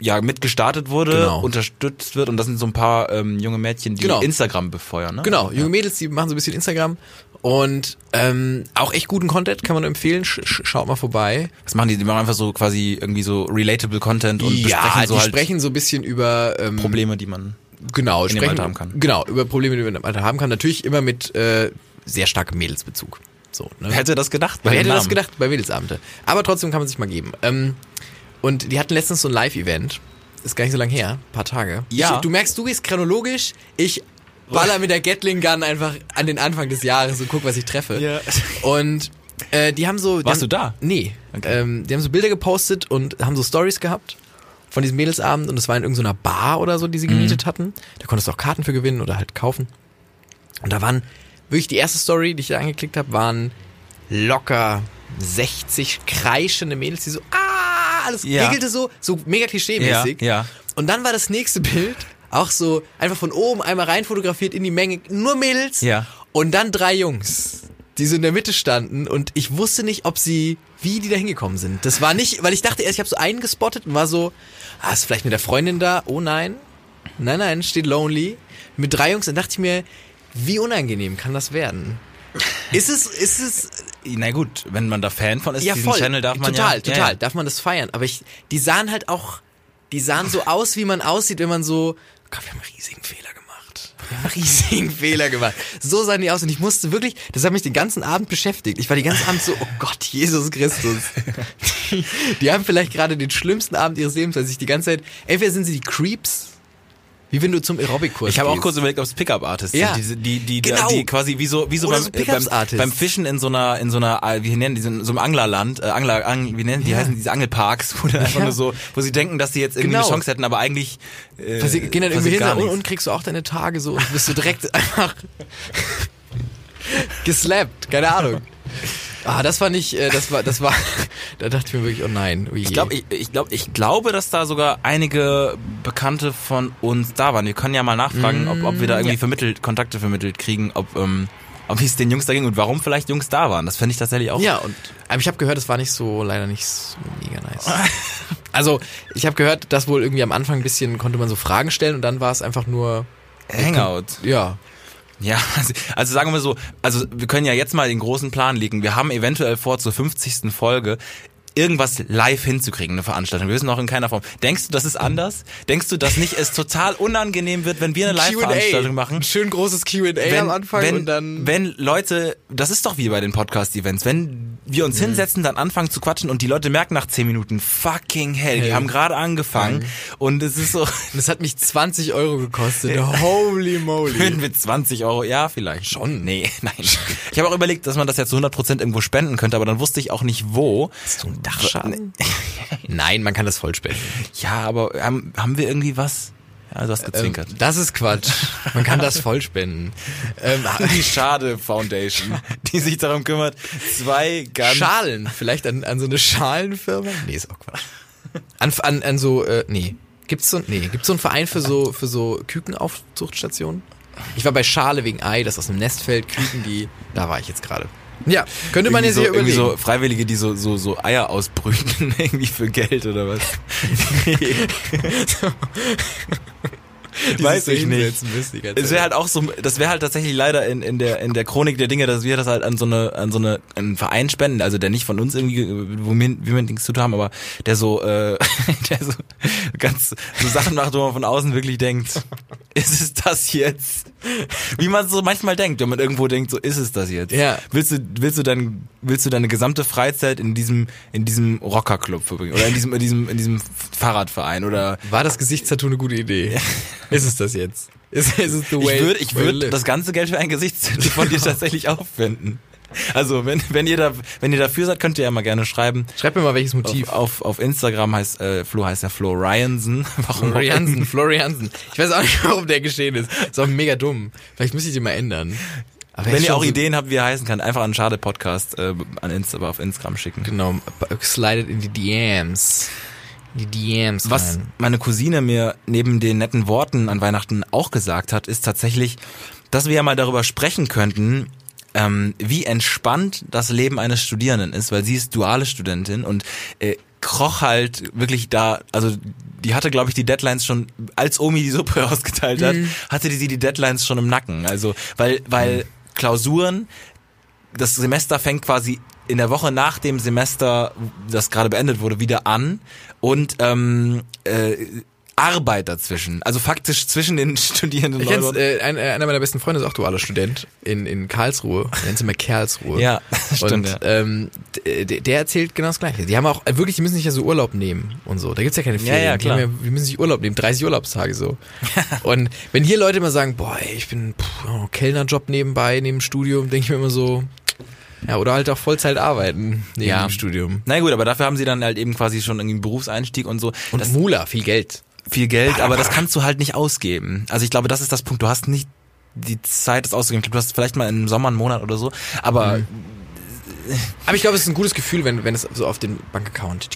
ja mitgestartet wurde, Genau. unterstützt wird und das sind so ein paar ähm, junge Mädchen, die Genau. Instagram befeuern. Ne? Genau, junge Mädels, die machen so ein bisschen Instagram und ähm, auch echt guten Content, kann man empfehlen. Sch sch schaut mal vorbei. Was machen die? Die machen einfach so quasi irgendwie so relatable Content und besprechen so die halt sprechen so ein bisschen über ähm, Probleme, die man genau, sprechen, Alter haben kann. Genau, über Probleme, die man im Alter haben kann. Natürlich immer mit äh, sehr starkem Mädelsbezug. So, ne? Wer hätte das gedacht? bei Wer hätte das Namen? gedacht bei Mädelsabende? Aber trotzdem kann man sich mal geben. Ähm, und die hatten letztens so ein Live-Event. Ist gar nicht so lange her, ein paar Tage. Ja. Ich, du merkst, du gehst chronologisch. Ich baller mit der Gatling Gun einfach an den Anfang des Jahres und guck, was ich treffe. Ja. Und äh, die haben so. Die Warst haben, du da? Nee. Okay. Ähm, die haben so Bilder gepostet und haben so Stories gehabt von diesem Mädelsabend und es war in irgendeiner Bar oder so, die sie gemietet hatten. Da konntest du auch Karten für gewinnen oder halt kaufen. Und da waren wirklich die erste Story, die ich da angeklickt habe, waren locker 60 kreischende Mädels, die so, ah, alles Ja. regelte so, so mega klischee-mäßig. Ja, ja. Und dann war das nächste Bild auch so einfach von oben einmal rein fotografiert in die Menge, nur Mädels. Ja. Und dann drei Jungs, die so in der Mitte standen und ich wusste nicht, ob sie, wie die da hingekommen sind. Das war nicht, weil ich dachte erst, ich habe so einen gespottet und war so, ah, ist vielleicht mit der Freundin da? Oh nein. Nein, nein, steht lonely. Mit drei Jungs, dann dachte ich mir, wie unangenehm kann das werden? Ist es, ist es, Na gut, wenn man da Fan von ist, ja diesen voll, Channel darf man total, ja. total, Ja, ja. darf man das feiern. Aber ich, die sahen halt auch, die sahen so aus, wie man aussieht, wenn man so, Gott, wir haben einen riesigen Fehler gemacht. Wir haben einen riesigen Fehler gemacht. So sahen die aus und ich musste wirklich, das hat mich den ganzen Abend beschäftigt. Ich war den ganzen Abend so, oh Gott, Jesus Christus. Die, die haben vielleicht gerade den schlimmsten Abend ihres Lebens, weil sich die ganze Zeit, entweder sind sie die Creeps, Wie wenn du zum Aerobic-Kurs Ich habe auch gehst. kurz überlegt, ob es Pickup-Artists Ja. sind. Diese, die, die, Genau. die quasi wie so, wie so Oder beim, so äh, beim, beim Fischen in so einer, in so einer, äh, wie nennen die, so in so einem Anglerland, äh, Angler, Ang, wie nennen die, Ja. heißen diese Angelparks, wo dann einfach Ja. nur so, wo sie denken, dass sie jetzt irgendwie Genau. eine Chance hätten, aber eigentlich, äh, Sie gehen dann irgendwie hin und, nichts. und kriegst du auch deine Tage so und bist du direkt einfach geslappt, keine Ahnung. Ah, das war nicht, äh, das war, das war, da dachte ich mir wirklich, oh nein, oh. Ich glaube, ich, ich, glaub, ich glaube, dass da sogar einige Bekannte von uns da waren. Wir können ja mal nachfragen, ob, ob wir da irgendwie ja. vermittelt, Kontakte vermittelt kriegen, ob, ähm, ob wie es den Jungs da ging und warum vielleicht Jungs da waren. Das fände ich tatsächlich auch. Ja, und aber ich habe gehört, es war nicht so, leider nicht so mega nice. Also, ich habe gehört, dass wohl irgendwie am Anfang ein bisschen konnte man so Fragen stellen und dann war es einfach nur, Hangout. ja, Ja, also, also sagen wir so, also wir können ja jetzt mal den großen Plan legen. Wir haben eventuell vor, zur 50. Folge irgendwas live hinzukriegen, eine Veranstaltung. Wir wissen noch in keiner Form. Denkst du, das ist anders? Denkst du, dass nicht es total unangenehm wird, wenn wir eine Live-Veranstaltung machen? Ein schön großes Q&A am Anfang wenn, und dann wenn Leute, das ist doch wie bei den Podcast-Events, wenn wir uns hinsetzen, dann anfangen zu quatschen und die Leute merken nach 10 Minuten, fucking hell, die Hell. haben gerade angefangen und es ist so, das hat mich 20 Euro gekostet. Holy moly. mit 20 Euro, ja, vielleicht. Schon. Nee, nein. Ich habe auch überlegt, dass man das ja zu 100% irgendwo spenden könnte, aber dann wusste ich auch nicht wo. Dachschaden? Nein, man kann das voll spenden. Ja, aber haben, haben wir irgendwie was? Ja, du hast gezwinkert. Ähm, das ist Quatsch. Man kann das voll spenden. Ähm, die Schade Foundation, die sich darum kümmert, zwei ganz Schalen, vielleicht an, an so eine Schalenfirma? Nee, ist auch Quatsch. An, an, an so, äh, nee. Gibt's so, nee, gibt's so einen Verein für so, für so Kükenaufzuchtstationen? Ich war bei Schale wegen Ei, das aus einem Nest fällt, Küken, die, da war ich jetzt gerade. Ja, könnte man ja so, sich irgendwie überlegen. so Freiwillige, die so, so, so Eier ausbrüten, irgendwie für Geld oder was? Weiß ich nicht. Es wäre halt auch so, das wäre halt tatsächlich leider in, in der in der Chronik der Dinge, dass wir das halt an so eine an so eine einen Verein spenden, also der nicht von uns irgendwie, wo wir, wir mit nichts zu tun haben, aber der so äh, der so ganz so Sachen macht, wo man von außen wirklich denkt, ist es das jetzt? Wie man so manchmal denkt, wenn man irgendwo denkt, so ist es das jetzt? Ja. Willst du willst du dann willst du deine gesamte Freizeit in diesem in diesem Rockerclub verbringen oder in diesem in diesem in diesem Fahrradverein oder War das Gesichtstattoo eine gute Idee? Ist es das jetzt? Ist, ist es the way Ich würde ich würd das ganze Geld für ein Gesichtstattoo von dir tatsächlich aufwenden. Also wenn, wenn ihr da wenn ihr dafür seid, könnt ihr ja mal gerne schreiben. Schreib mir mal, welches Motiv. Auf, auf, auf Instagram heißt äh, Flo heißt ja Flo Ryanson. Warum auch Floriansen, immer. Floriansen. Ich weiß auch nicht, warum der geschehen ist. Ist auch mega dumm. Vielleicht muss ich den mal ändern. Aber er Wenn ihr auch so- Ideen habt, wie er heißen kann, einfach an Schade Podcast äh, an Insta, auf Instagram schicken. Genau, slidet in die DMs. Die DMs Was rein. meine Cousine mir neben den netten Worten an Weihnachten auch gesagt hat, ist tatsächlich, dass wir ja mal darüber sprechen könnten, ähm, wie entspannt das Leben eines Studierenden ist, weil sie ist duale Studentin und äh, kroch halt wirklich da, also die hatte, glaube ich, die Deadlines schon, als Omi die Suppe ausgeteilt hat, hatte die sie die Deadlines schon im Nacken. Also, weil, weil Klausuren, das Semester fängt quasi in der Woche nach dem Semester, das gerade beendet wurde, wieder an und ähm, äh, Arbeit dazwischen. Also faktisch zwischen den Studierenden. Ich kenn's, äh, ein, äh, einer meiner besten Freunde ist auch dualer Student in, in Karlsruhe. Nennt sie immer Karlsruhe. ja, stimmt. Und ja. ähm, d- der erzählt genau das Gleiche. Die haben auch äh, wirklich, die müssen sich ja so Urlaub nehmen und so. Da gibt's ja keine Ja, Ferien. ja, Die, klar. haben ja, die müssen sich Urlaub nehmen, 30 Urlaubstage so. und wenn hier Leute immer sagen, boah, ey, ich bin pff, Kellnerjob nebenbei, neben dem Studium, denke ich mir immer so, ja, oder halt auch Vollzeit arbeiten neben Ja. dem Studium. Na gut, aber dafür haben sie dann halt eben quasi schon irgendwie einen Berufseinstieg und so. Und das Mula, viel Geld. viel Geld, aber das kannst du halt nicht ausgeben. Also ich glaube, das ist das Punkt. Du hast nicht die Zeit, das auszugeben. Ich glaube, Du hast vielleicht mal im Sommer einen Monat oder so, aber Mhm. Aber ich glaube, es ist ein gutes Gefühl, wenn, wenn es so auf den Bankaccount.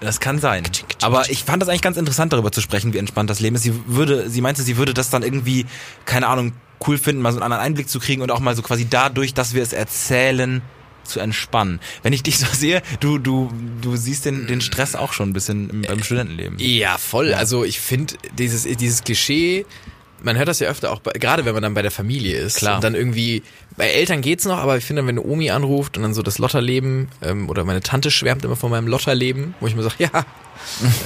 Das kann sein. Aber ich fand das eigentlich ganz interessant, darüber zu sprechen, wie entspannt das Leben ist. Sie würde, sie meinte, sie würde das dann irgendwie, keine Ahnung, cool finden, mal so einen anderen Einblick zu kriegen und auch mal so quasi dadurch, dass wir es erzählen, zu entspannen. Wenn ich dich so sehe, du, du, du siehst den, den Stress auch schon ein bisschen im, beim Studentenleben. Ja, voll. Also ich finde dieses, dieses Klischee, man hört das ja öfter auch, bei, gerade wenn man dann bei der Familie ist. Klar. Und dann irgendwie, bei Eltern geht's noch, aber ich finde, wenn eine Omi anruft und dann so das Lotterleben, ähm, oder meine Tante schwärmt immer von meinem Lotterleben, wo ich mir sage, ja,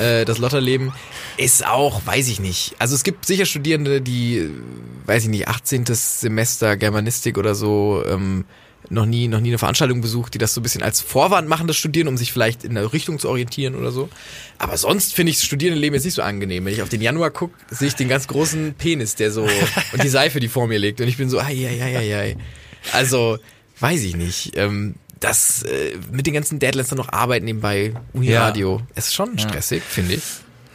äh, das Lotterleben ist auch, weiß ich nicht. Also es gibt sicher Studierende, die, äh, weiß ich nicht, 18. Semester Germanistik oder so, ähm, noch nie, noch nie eine Veranstaltung besucht, die das so ein bisschen als Vorwand machen, das Studieren, um sich vielleicht in der Richtung zu orientieren oder so. Aber sonst finde ich das Studierendenleben jetzt nicht so angenehm. Wenn ich auf den Januar gucke, sehe ich den ganz großen Penis, der so, und die Seife, die vor mir liegt. Und ich bin so, ai, ai, ai, ai, ai. Also, weiß ich nicht. Ähm, das äh, mit den ganzen Deadlines dann noch arbeiten nebenbei, Uniradio, ist schon stressig, finde ich.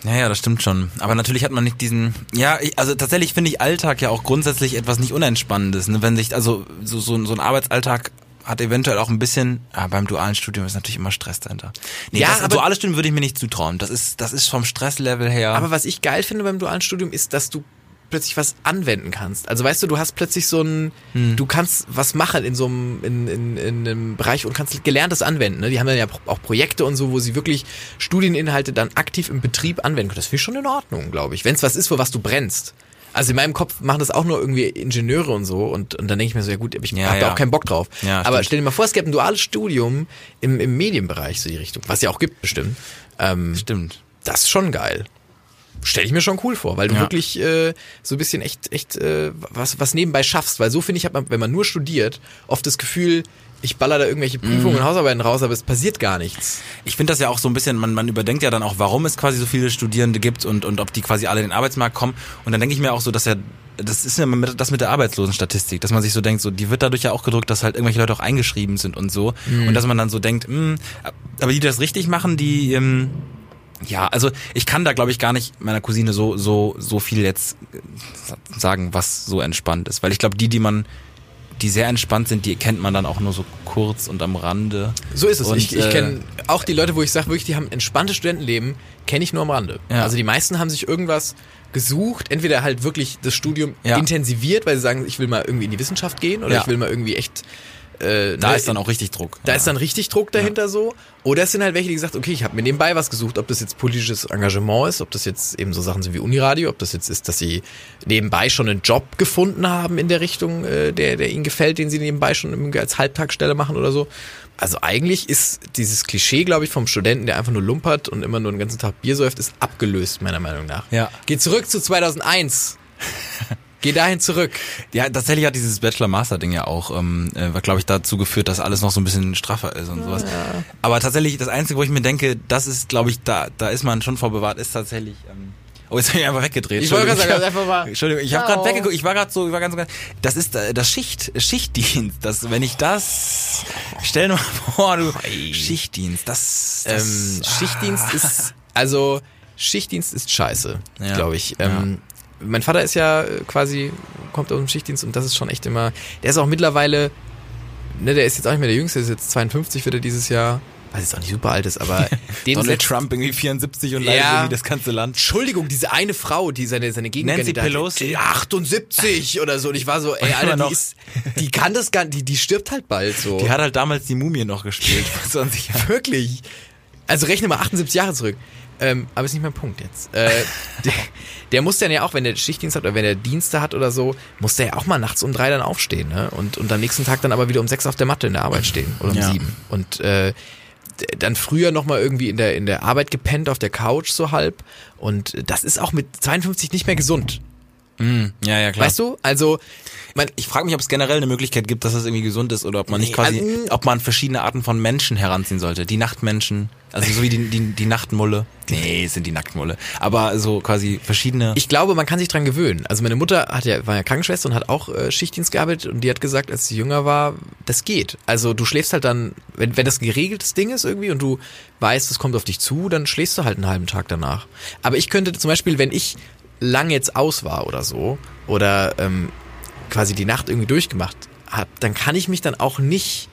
Ja, ja, das stimmt schon. Aber natürlich hat man nicht diesen, ja, ich, also tatsächlich finde ich Alltag ja auch grundsätzlich etwas nicht Unentspannendes. Ne? Wenn sich, also so, so, so ein Arbeitsalltag hat eventuell auch ein bisschen, ah, beim dualen Studium ist natürlich immer Stress dahinter. Nee, Ja, das, aber- duales Studium würde ich mir nicht zutrauen. Das ist, das ist vom Stresslevel her. Aber was ich geil finde beim dualen Studium ist, dass du plötzlich was anwenden kannst. Also weißt du, du hast plötzlich so ein, du kannst was machen in so einem, in, in, in einem Bereich und kannst Gelerntes anwenden. Ne? Die haben dann ja auch Projekte und so, wo sie wirklich Studieninhalte dann aktiv im Betrieb anwenden können. Das finde ich schon in Ordnung, glaube ich. Wenn es was ist, für was du brennst. Also in meinem Kopf machen das auch nur irgendwie Ingenieure und so und, und dann denke ich mir so, ja gut, ich Ja, habe da ja. auch keinen Bock drauf. Ja, Aber stimmt. stell dir mal vor, es gäbe ein duales Studium im, im Medienbereich, so die Richtung, was ja auch gibt bestimmt. Ähm, Stimmt. das ist schon geil. Stell ich mir schon cool vor, weil du Ja. wirklich äh, so ein bisschen echt, echt äh, was, was nebenbei schaffst. Weil so finde ich, hat man, wenn man nur studiert, oft das Gefühl, ich baller da irgendwelche Prüfungen und Hausarbeiten raus, aber es passiert gar nichts. Ich finde das ja auch so ein bisschen, man, man überdenkt ja dann auch, warum es quasi so viele Studierende gibt und, und ob die quasi alle in den Arbeitsmarkt kommen. Und dann denke ich mir auch so, dass ja, das ist ja mit, das mit der Arbeitslosenstatistik, dass man sich so denkt, so, die wird dadurch ja auch gedrückt, dass halt irgendwelche Leute auch eingeschrieben sind und so. Und dass man dann so denkt, mh, aber die, die das richtig machen, die, ähm, ja, also ich kann da glaube ich gar nicht meiner Cousine so so so viel jetzt äh, sagen, was so entspannt ist, weil ich glaube, die, die man die sehr entspannt sind, die kennt man dann auch nur so kurz und am Rande. So ist es. Und, ich ich äh, kenne auch die Leute, wo ich sage, wirklich, die haben entspanntes Studentenleben, kenne ich nur am Rande. Ja. Also die meisten haben sich irgendwas gesucht, entweder halt wirklich das Studium Ja. intensiviert, weil sie sagen, ich will mal irgendwie in die Wissenschaft gehen oder Ja. ich will mal irgendwie echt äh, Da ne, ist dann auch richtig Druck. Da ja. ist dann richtig Druck dahinter so. Oder es sind halt welche, die gesagt, okay, ich habe mir nebenbei was gesucht, ob das jetzt politisches Engagement ist, ob das jetzt eben so Sachen sind wie Uniradio, ob das jetzt ist, dass sie nebenbei schon einen Job gefunden haben in der Richtung, äh, der, der ihnen gefällt, den sie nebenbei schon als Halbtagsstelle machen oder so. Also eigentlich ist dieses Klischee, glaube ich, vom Studenten, der einfach nur lumpert und immer nur den ganzen Tag Bier säuft, ist abgelöst, meiner Meinung nach. Ja. Geh zurück zu 2001. Geh dahin zurück. Ja, tatsächlich hat dieses Bachelor-Master-Ding ja auch, ähm, äh, glaube ich, dazu geführt, dass alles noch so ein bisschen straffer ist und sowas. Aber tatsächlich, das Einzige, wo ich mir denke, das ist, glaube ich, da, da ist man schon vorbewahrt, ist tatsächlich. Ähm, oh, jetzt bin ich einfach weggedreht. Ich wollte gerade sagen, Entschuldigung. einfach mal- Entschuldigung, ich habe gerade weggeguckt, ich war gerade so, ich war ganz so, das ist äh, das Schicht, Schichtdienst. Das, wenn ich das, stell dir mal vor, du Schichtdienst, das, das Ähm, Schichtdienst ist, also Schichtdienst ist scheiße, Ja. glaube ich. Ähm, Mein Vater ist ja äh, quasi, kommt aus dem Schichtdienst und das ist schon echt immer, der ist auch mittlerweile, ne, der ist jetzt auch nicht mehr der Jüngste, der ist jetzt 52 wird er dieses Jahr, weiß jetzt auch nicht super alt ist, aber den Donald Trump irgendwie 74 und leidet Ja. irgendwie das ganze Land. Entschuldigung, diese eine Frau, die seine, seine Gegenkandidatin, Pelosi? die 78 oder so. Und ich war so, ey, Alter, die, ist, die kann das gar nicht, die, die stirbt halt bald so. Die hat halt damals die Mumie noch gespielt, vor 20 Jahren. Wirklich. Also rechne mal 78 Jahre zurück. Ähm, aber ist nicht mein Punkt jetzt. Äh, der, der muss dann ja auch, wenn der Schichtdienst hat oder wenn der Dienste hat oder so, muss der ja auch mal nachts um drei dann aufstehen, ne? Und, und am nächsten Tag dann aber wieder um sechs auf der Matte in der Arbeit stehen. Oder um Ja. sieben. Und äh, dann früher nochmal irgendwie in der, in der Arbeit gepennt auf der Couch so halb. Und das ist auch mit 52 nicht mehr gesund. Ja, ja, klar. Weißt du? Also, man, Ich frage mich, ob es generell eine Möglichkeit gibt, dass das irgendwie gesund ist oder ob man nicht quasi, also- ob man verschiedene Arten von Menschen heranziehen sollte. Die Nachtmenschen, also so wie die, die, die Nachtmulle. Nee, es sind die Nacktmulle. Aber so quasi verschiedene. Ich glaube, man kann sich dran gewöhnen. Also meine Mutter hat ja, war ja Krankenschwester und hat auch äh, Schichtdienst gearbeitet und die hat gesagt, als sie jünger war, das geht. Also du schläfst halt dann, wenn, wenn das ein geregeltes Ding ist irgendwie und du weißt, es kommt auf dich zu, dann schläfst du halt einen halben Tag danach. Aber ich könnte zum Beispiel, wenn ich lang jetzt aus war oder so, oder ähm, quasi die Nacht irgendwie durchgemacht hab, dann kann ich mich dann auch nicht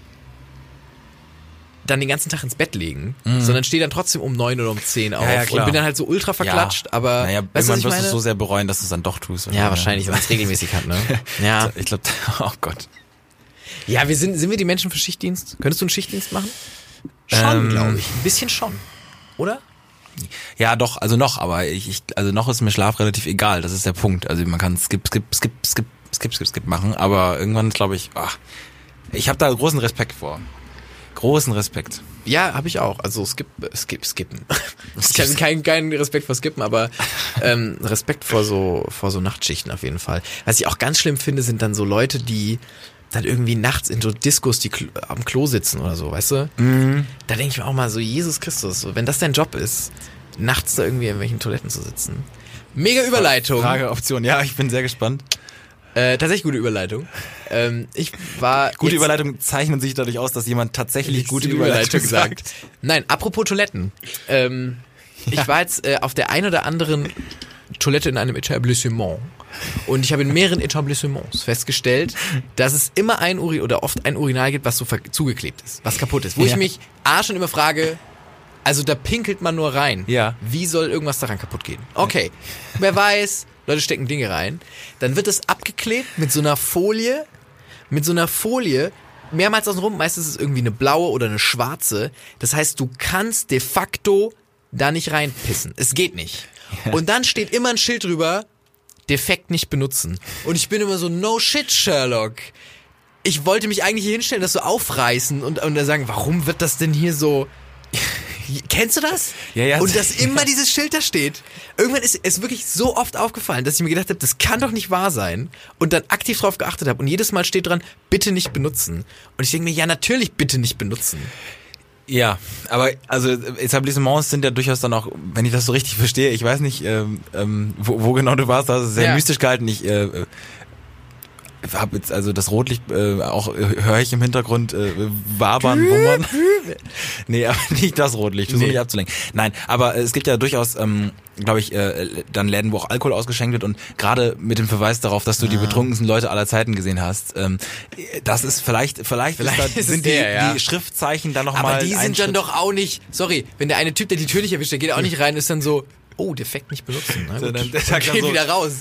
dann den ganzen Tag ins Bett legen, sondern stehe dann trotzdem um neun oder um zehn auf Mhm. ja, und bin dann halt so ultra verklatscht, aber naja, weißt irgendwann wirst du so sehr bereuen, dass du es dann doch tust. Ja, wahrscheinlich, wenn man es regelmäßig hat, ne? Ja. Ich glaube, oh Gott. Ja, wir sind, sind wir die Menschen für Schichtdienst? Könntest du einen Schichtdienst machen? Schon, Ähm. glaube ich. Ein bisschen schon. Oder? Ja, doch, also noch, aber ich, ich, also noch ist mir Schlaf relativ egal. Das ist der Punkt. Also man kann skip, skip, skip, skip, skip, skip, skip machen, aber irgendwann glaube ich, ach, ich habe da großen Respekt vor. Großen Respekt. Ja, habe ich auch. Also skip, skip, skippen. Ich habe keinen keinen Respekt vor Skippen, aber ähm, Respekt vor so vor so Nachtschichten auf jeden Fall. Was ich auch ganz schlimm finde, sind dann so Leute, die dann irgendwie nachts in so Diskos, die Klo- am Klo sitzen oder so, weißt du? Mhm. Da denke ich mir auch mal so, Jesus Christus, so, wenn das dein Job ist, nachts da irgendwie in welchen Toiletten zu sitzen. Mega Überleitung. Frage, Option. Ja, ich bin sehr gespannt. Äh, tatsächlich gute Überleitung. Ähm, ich war Gute jetzt- Überleitungen zeichnen sich dadurch aus, dass jemand tatsächlich gute Überleitung sagt. Nein, apropos Toiletten. Ähm, Ich war jetzt äh, auf der ein oder anderen Toilette in einem Etablissement. Und ich habe in mehreren Etablissements festgestellt, dass es immer ein Urin oder oft ein Urinal gibt, was so zugeklebt ist, was kaputt ist. Wo ich Ja. mich A schon immer frage, also da pinkelt man nur rein. Ja. Wie soll irgendwas daran kaputt gehen? Okay, wer weiß, Leute stecken Dinge rein. Dann wird es abgeklebt mit so einer Folie, mit so einer Folie, mehrmals außenrum, meistens ist es irgendwie eine blaue oder eine schwarze. Das heißt, du kannst de facto da nicht reinpissen. Es geht nicht. Und dann steht immer ein Schild drüber, defekt nicht benutzen. Und ich bin immer so, no shit, Sherlock. Ich wollte mich eigentlich hier hinstellen, das so aufreißen und, und dann sagen, warum wird das denn hier so... Kennst du das? Ja, ja. Und dass immer dieses Schild da steht. Irgendwann ist es wirklich so oft aufgefallen, dass ich mir gedacht habe, das kann doch nicht wahr sein. Und dann aktiv drauf geachtet habe. Und jedes Mal steht dran, bitte nicht benutzen. Und ich denke mir, ja, natürlich bitte nicht benutzen. Ja, aber also Etablissements sind ja durchaus dann auch, wenn ich das so richtig verstehe, ich weiß nicht, ähm, ähm, wo, wo genau du warst, da hast du sehr Ja. mystisch gehalten. Ich äh, habe jetzt also das Rotlicht äh, auch äh, höre ich im Hintergrund äh, wabern, wummern. nee, aber nicht das Rotlicht, versuche Nee. mich abzulenken. Nein, aber es gibt ja durchaus, ähm, glaube ich, äh, dann Läden, wo auch Alkohol ausgeschenkt wird und gerade mit dem Verweis darauf, dass du die betrunkensten Leute aller Zeiten gesehen hast, ähm, das ist vielleicht, vielleicht, Vielleicht ist da, ist sind die, der, ja. die Schriftzeichen dann nochmal Aber die sind dann doch auch nicht, sorry, wenn der eine Typ, der die Tür nicht erwischt, der geht auch nicht rein, ist dann so, oh, defekt nicht benutzen. Na So, gut. dann- der Und sagt dann geht so, wieder raus.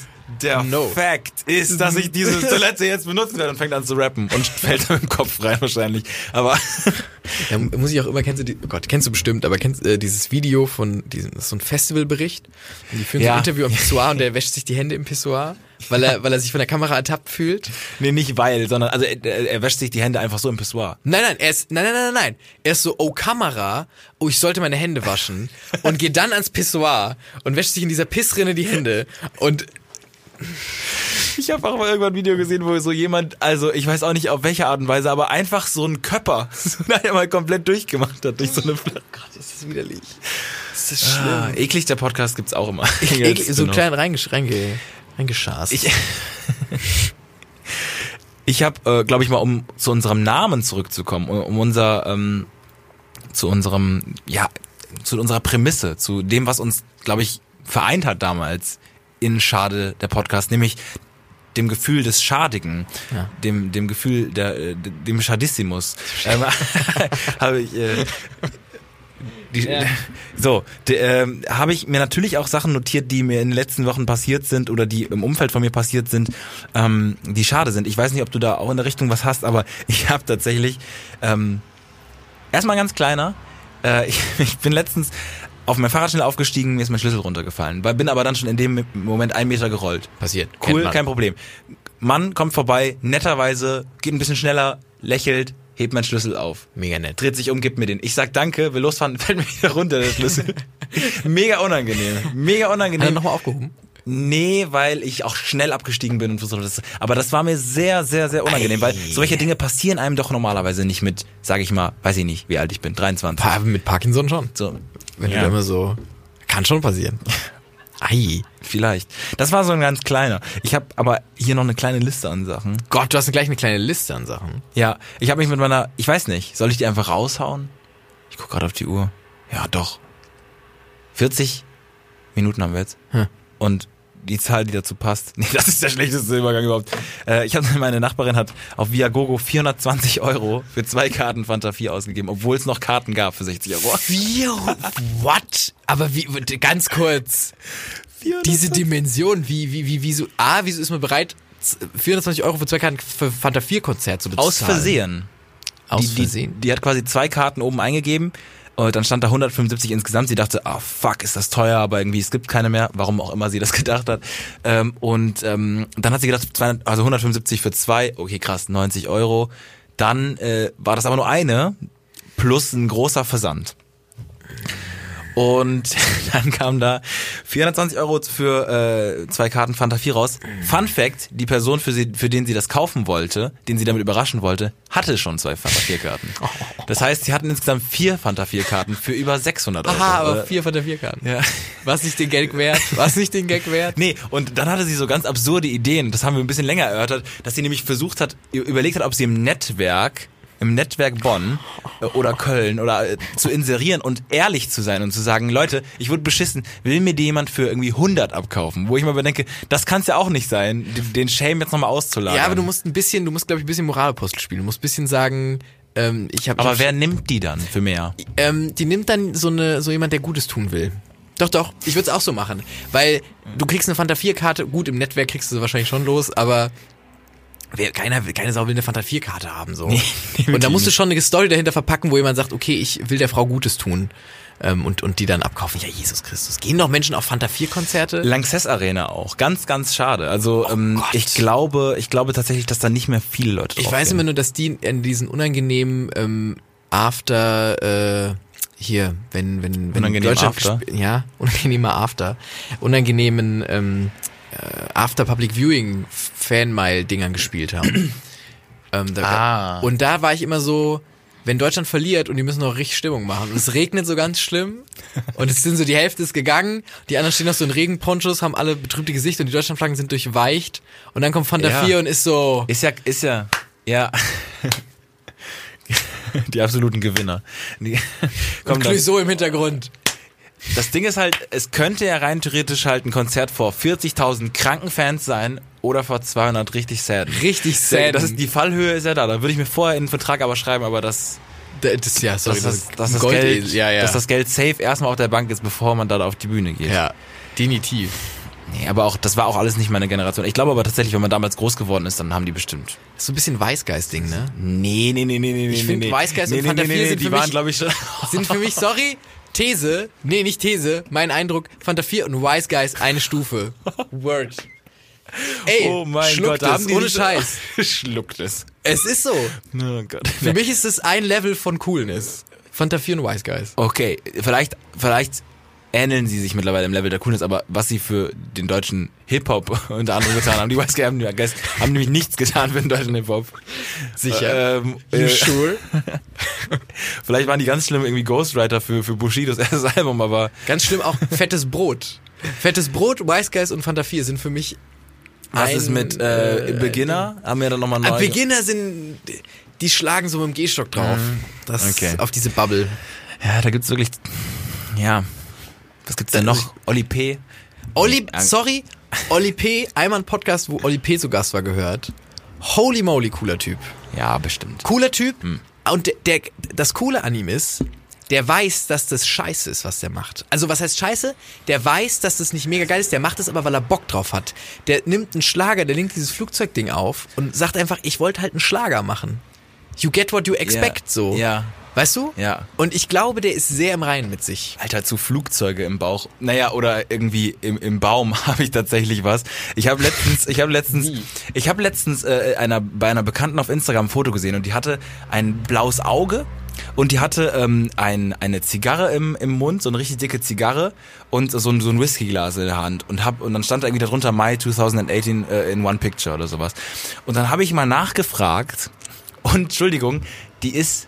Der No. Fact ist, dass ich diese Toilette jetzt benutzen werde und fängt an zu rappen und fällt dann im Kopf rein wahrscheinlich. Aber Da muss ich auch immer, kennst du die, oh Gott, kennst du bestimmt, aber kennst äh, dieses Video von diesem, das ist so ein Festivalbericht. Die führen so Ja. ein Interview am Pissoir und der wäscht sich die Hände im Pissoir, weil er, weil er sich von der Kamera ertappt fühlt. nee, nicht weil, sondern also er, er wäscht sich die Hände einfach so im Pissoir. Nein, nein, er ist, nein, nein, nein, nein, nein. Er ist so, oh Kamera, oh, ich sollte meine Hände waschen und geht dann ans Pissoir und wäscht sich in dieser Pissrinne die Hände und Ich habe auch mal irgendwann ein Video gesehen, wo so jemand, also ich weiß auch nicht auf welche Art und Weise, aber einfach so einen Köpper so einmal komplett durchgemacht hat durch so eine Flasche. das ist widerlich. Das ist schlimm. Ah, eklig, der Podcast gibt's auch immer. Eklig, so Genau. klein reingesch reinge reingeschast. Ich, ich habe, äh, glaube ich mal, um zu unserem Namen zurückzukommen, um, um unser, ähm, zu unserem, ja, zu unserer Prämisse, zu dem, was uns, glaube ich, vereint hat damals in Schade der Podcast, nämlich dem Gefühl des Schadigen, Ja. dem, dem Gefühl der, äh, dem Schadissimus, ähm, habe ich, äh, die, So, de, ähm, habe ich mir natürlich auch Sachen notiert, die mir in den letzten Wochen passiert sind oder die im Umfeld von mir passiert sind, ähm, die schade sind. Ich weiß nicht, ob du da auch in der Richtung was hast, aber ich habe tatsächlich ähm, erstmal ganz kleiner. Äh, ich, ich bin letztens auf mein Fahrrad schnell aufgestiegen, mir ist mein Schlüssel runtergefallen, bin aber dann schon in dem Moment einen Meter gerollt. Passiert. Cool, kein Problem. Mann kommt vorbei, netterweise, geht ein bisschen schneller, lächelt, hebt meinen Schlüssel auf. Mega nett. Dreht sich um, gibt mir den. Ich sag danke, will losfahren, fällt mir wieder runter, der Schlüssel. Mega unangenehm. Mega Hat er unangenehm. nochmal aufgehoben? Nee, weil ich auch schnell abgestiegen bin und versucht das. Aber das war mir sehr, sehr, sehr unangenehm, weil solche Dinge passieren einem doch normalerweise nicht mit, sag ich mal, weiß ich nicht, wie alt ich bin, 23. Pa mit Parkinson schon. So, Wenn Ja. du da immer so. Kann schon passieren. Ei. vielleicht. Das war so ein ganz kleiner. Ich habe aber hier noch eine kleine Liste an Sachen. Gott, du hast gleich eine kleine Liste an Sachen. Ja, ich habe mich mit meiner, ich weiß nicht, soll ich die einfach raushauen? Ich guck gerade auf die Uhr. Ja, doch. 40 Minuten haben wir jetzt. Hm. Und die Zahl, die dazu passt. Nee, das ist der schlechteste Übergang überhaupt. Äh, ich habe meine Nachbarin hat auf Viagogo 420 Euro für zwei Karten Fanta 4 ausgegeben, obwohl es noch Karten gab für 60 Euro. Vier. What? Aber wie, ganz kurz. Diese Dimension, wie, wie, wie, wieso, A, wieso ist man bereit, 420 Euro für zwei Karten für Fanta 4 Konzert zu bezahlen? Aus Versehen. Aus die, Versehen. Die, die hat quasi zwei Karten oben eingegeben. Und dann stand da 175 insgesamt. Sie dachte, ah fuck, ist das teuer, aber irgendwie es gibt keine mehr. Warum auch immer sie das gedacht hat. Ähm, und ähm, dann hat sie gedacht, 200, also 175 für zwei, okay krass, 90 Euro. Dann äh, war das aber nur eine plus ein großer Versand. Und dann kam da 420 Euro für äh, zwei Karten Fanta 4 raus. Fun Fact, die Person, für, sie, für den sie das kaufen wollte, den sie damit überraschen wollte, hatte schon zwei Fanta 4 Karten. Das heißt, sie hatten insgesamt vier Fanta 4 Karten für über 600 Euro. Aha, aber vier der vier Karten. ja. Was nicht den Gag wert? Was nicht den Gag wert? Nee, und dann hatte sie so ganz absurde Ideen, das haben wir ein bisschen länger erörtert, dass sie nämlich versucht hat, überlegt hat, ob sie im Netzwerk, im Netzwerk Bonn äh, oder Köln oder äh, zu inserieren und ehrlich zu sein und zu sagen, Leute, ich wurde beschissen, will mir die jemand für irgendwie 100 abkaufen? Wo ich mal bedenke, das kann es ja auch nicht sein, den- Shame jetzt nochmal auszulagern. Ja, aber du musst ein bisschen, du musst, glaube ich, ein bisschen Moralapostel spielen. Du musst ein bisschen sagen, ähm, ich habe. Aber wer nimmt die dann für mehr? ähm, die nimmt dann so eine, so jemand, der Gutes tun will. Doch, doch, ich würde es auch so machen. Weil du kriegst eine Fanta 4-Karte, gut, im Netzwerk kriegst du sie wahrscheinlich schon los, aber wer, keiner, will- keine Sau will eine Fanta 4-Karte haben. so. und da musst du schon eine Story dahinter verpacken, wo jemand sagt, okay, ich will der Frau Gutes tun. Ähm, und, und die dann abkaufen. Ja, Jesus Christus. Gehen doch Menschen auf Fanta 4-Konzerte? Lanxess Arena auch. Ganz, ganz schade. Also ähm, Oh Gott. ich glaube, ich glaube tatsächlich, dass da nicht mehr viele Leute Ich weiß gehen. immer nur, dass die in diesen unangenehmen ähm, After äh, hier, wenn wenn wenn Unangenehm Deutschland After? ja unangenehmer After, unangenehmen ähm, äh, After Public Viewing Fanmail Dingern gespielt haben. ähm, da, Ah. Und da war ich immer so, wenn Deutschland verliert und die müssen noch richtig Stimmung machen. Und es regnet so ganz schlimm und es sind so die Hälfte ist gegangen, die anderen stehen noch so in Regenponchos, haben alle betrübte Gesichter und die Deutschlandflaggen sind durchweicht und dann kommt Fanta Ja. 4 und ist so Ist ja, ist ja, ja. Die absoluten Gewinner. Die, und Clouseau im Hintergrund. Das Ding ist halt, es könnte ja rein theoretisch halt ein Konzert vor 40.000 kranken Fans sein oder vor 200 richtig sad. Richtig sad. Das ist, die Fallhöhe ist ja da. Da würde ich mir vorher in den Vertrag aber schreiben, aber das, Das, ja, sorry, dass, das, das, dass, das Gold Geld, ja, ja. dass das Geld safe erstmal auf der Bank ist, bevor man da auf die Bühne geht. ja, definitiv. Nee, aber auch, das war auch alles nicht meine Generation. Ich glaube aber tatsächlich, wenn man damals groß geworden ist, dann haben die bestimmt. Das ist so ein bisschen Weißgeist-Ding, ne? Nee, nee, nee, nee, nee, Ich nee, find nee. Weißgeist nee, und nee, Fanta nee, 4 nee, sind die für waren, mich- glaube ich, schon. Sind für mich, sorry, These, nee, nicht These, mein Eindruck, Fanta 4 und Wise Guys eine Stufe. Word. Ey, Oh mein schluckt Gott, da es, haben die ohne Scheiß. Schluckt es. Es ist so. Oh Gott. Für mich ist es ein Level von Coolness. Fanta 4 und Wise Guys. Okay, vielleicht, vielleicht ähneln sie sich mittlerweile im Level der Coolness, aber was sie für den deutschen Hip-Hop unter anderem getan haben, die Weiß haben, haben nämlich nichts getan für den deutschen Hip-Hop. Sicher. Ähm, You äh, sure? vielleicht waren die ganz schlimm irgendwie Ghostwriter für, für Bushidos erstes Album, aber Ganz schlimm auch fettes Brot. Fettes Brot, Wise Guys und Fanta 4 sind für mich was ist mit äh, Beginner? Haben wir dann nochmal neu. Ah, Beginner sind, die schlagen so mit dem Gehstock drauf. Das Mhm. Okay. auf diese Bubble. Ja, da gibt's wirklich, ja, was gibt's denn noch? Oli P. Olli, Ja. sorry, Olli P., einmal ein Podcast, wo Olli P. zu Gast war, gehört. Holy moly, cooler Typ. Ja, bestimmt. Cooler Typ. Hm. Und der, der, das Coole an ihm ist, der weiß, dass das scheiße ist, was der macht. Also was heißt scheiße? Der weiß, dass das nicht mega geil ist, der macht es aber, weil er Bock drauf hat. Der nimmt einen Schlager, der nimmt dieses Flugzeugding auf und sagt einfach, ich wollte halt einen Schlager machen. You get what you expect, Ja. so. Ja. Weißt du? Ja. Und ich glaube, der ist sehr im Reinen mit sich. Alter, zu Flugzeuge im Bauch. Naja, oder irgendwie im, im Baum habe ich tatsächlich was. Ich habe letztens, ich habe letztens, ich habe letztens äh, einer bei einer Bekannten auf Instagram ein Foto gesehen und die hatte ein blaues Auge und die hatte ähm, ein, eine Zigarre im, im Mund, so eine richtig dicke Zigarre und so ein, so ein Whiskyglas in der Hand und hab und dann stand da irgendwie darunter Mai 2018 äh, in One Picture oder sowas. Und dann habe ich mal nachgefragt und Entschuldigung, die ist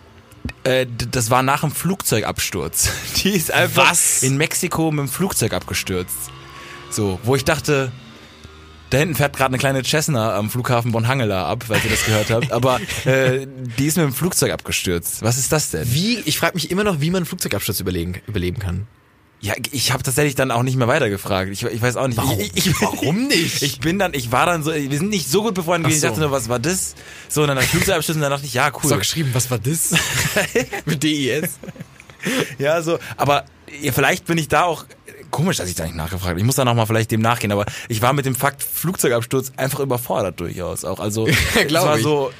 äh, das war nach dem Flugzeugabsturz. Die ist einfach Was? in Mexiko mit dem Flugzeug abgestürzt. So, wo ich dachte, da hinten fährt gerade eine kleine Cessna am Flughafen Bonn-Hangela ab, weil ihr das gehört habt. Aber äh, die ist mit dem Flugzeug abgestürzt. Was ist das denn? Wie, ich frage mich immer noch, wie man einen Flugzeugabsturz überlegen, überleben kann. Ja, ich habe tatsächlich dann auch nicht mehr weitergefragt. Ich, ich weiß auch nicht. Warum? Ich, ich, Warum nicht? Ich bin dann, ich war dann so, wir sind nicht so gut befreundet gewesen. So. Ich dachte nur, was war das? So, und dann der Flugzeugabsturz und dann dachte ich, ja, cool. auch geschrieben, was war das? Mit DIS. Ja, so, aber ja, vielleicht bin ich da auch komisch, dass ich da nicht nachgefragt habe. Ich muss da noch mal vielleicht dem nachgehen, aber ich war mit dem Fakt Flugzeugabsturz einfach überfordert durchaus auch. Also es Glaub war ich. so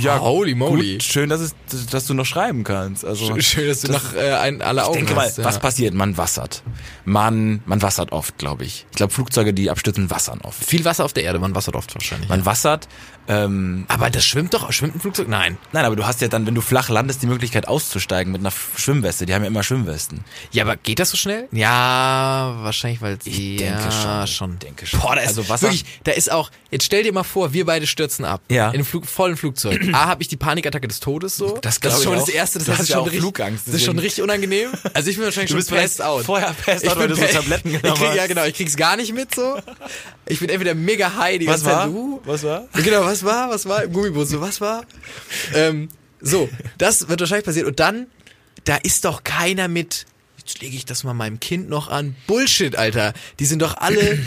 Ja, Holy moly. Gut, schön, dass, es, dass du noch schreiben kannst. Also, Schön, dass du noch äh, ein, alle Augen ich denke mal, hast. ja. was passiert? Man wassert. Man, man wassert oft, glaube ich. Ich glaube, Flugzeuge, die abstürzen, wassern oft. Viel Wasser auf der Erde, man wassert oft wahrscheinlich. Man wassert. Ähm, aber das schwimmt doch, schwimmt ein Flugzeug? Nein. nein, aber du hast ja dann, wenn du flach landest, die Möglichkeit auszusteigen mit einer Schwimmweste. Die haben ja immer Schwimmwesten. Ja, aber geht das so schnell? Ja, wahrscheinlich, weil sie. Ich denke ja, schon. schon. Denke schon. Boah, da ist Also Wasser- wirklich, da ist auch, jetzt stell dir mal vor, wir beide stürzen ab. Ja. In einem Flug, vollen Flugzeug. A, habe ich die Panikattacke des Todes so. Das ist glaub ich schon das Erste, das, Du hast ist ja schon richtig, Flugangst, Das ist schon richtig unangenehm. Also ich bin wahrscheinlich Du schon bist vielleicht passed out. vorher passed out, weil du so Tabletten genommen krieg, Ja hast. genau, ich krieg's gar nicht mit so. Ich bin entweder mega high die Was ganze war? uh. Was war? Genau, was war? Was war? Im Gummiboot so, was war? Ähm, so, das wird wahrscheinlich passieren. Und dann, da ist doch keiner mit, jetzt lege ich das mal meinem Kind noch an. Bullshit, Alter. Die sind doch alle,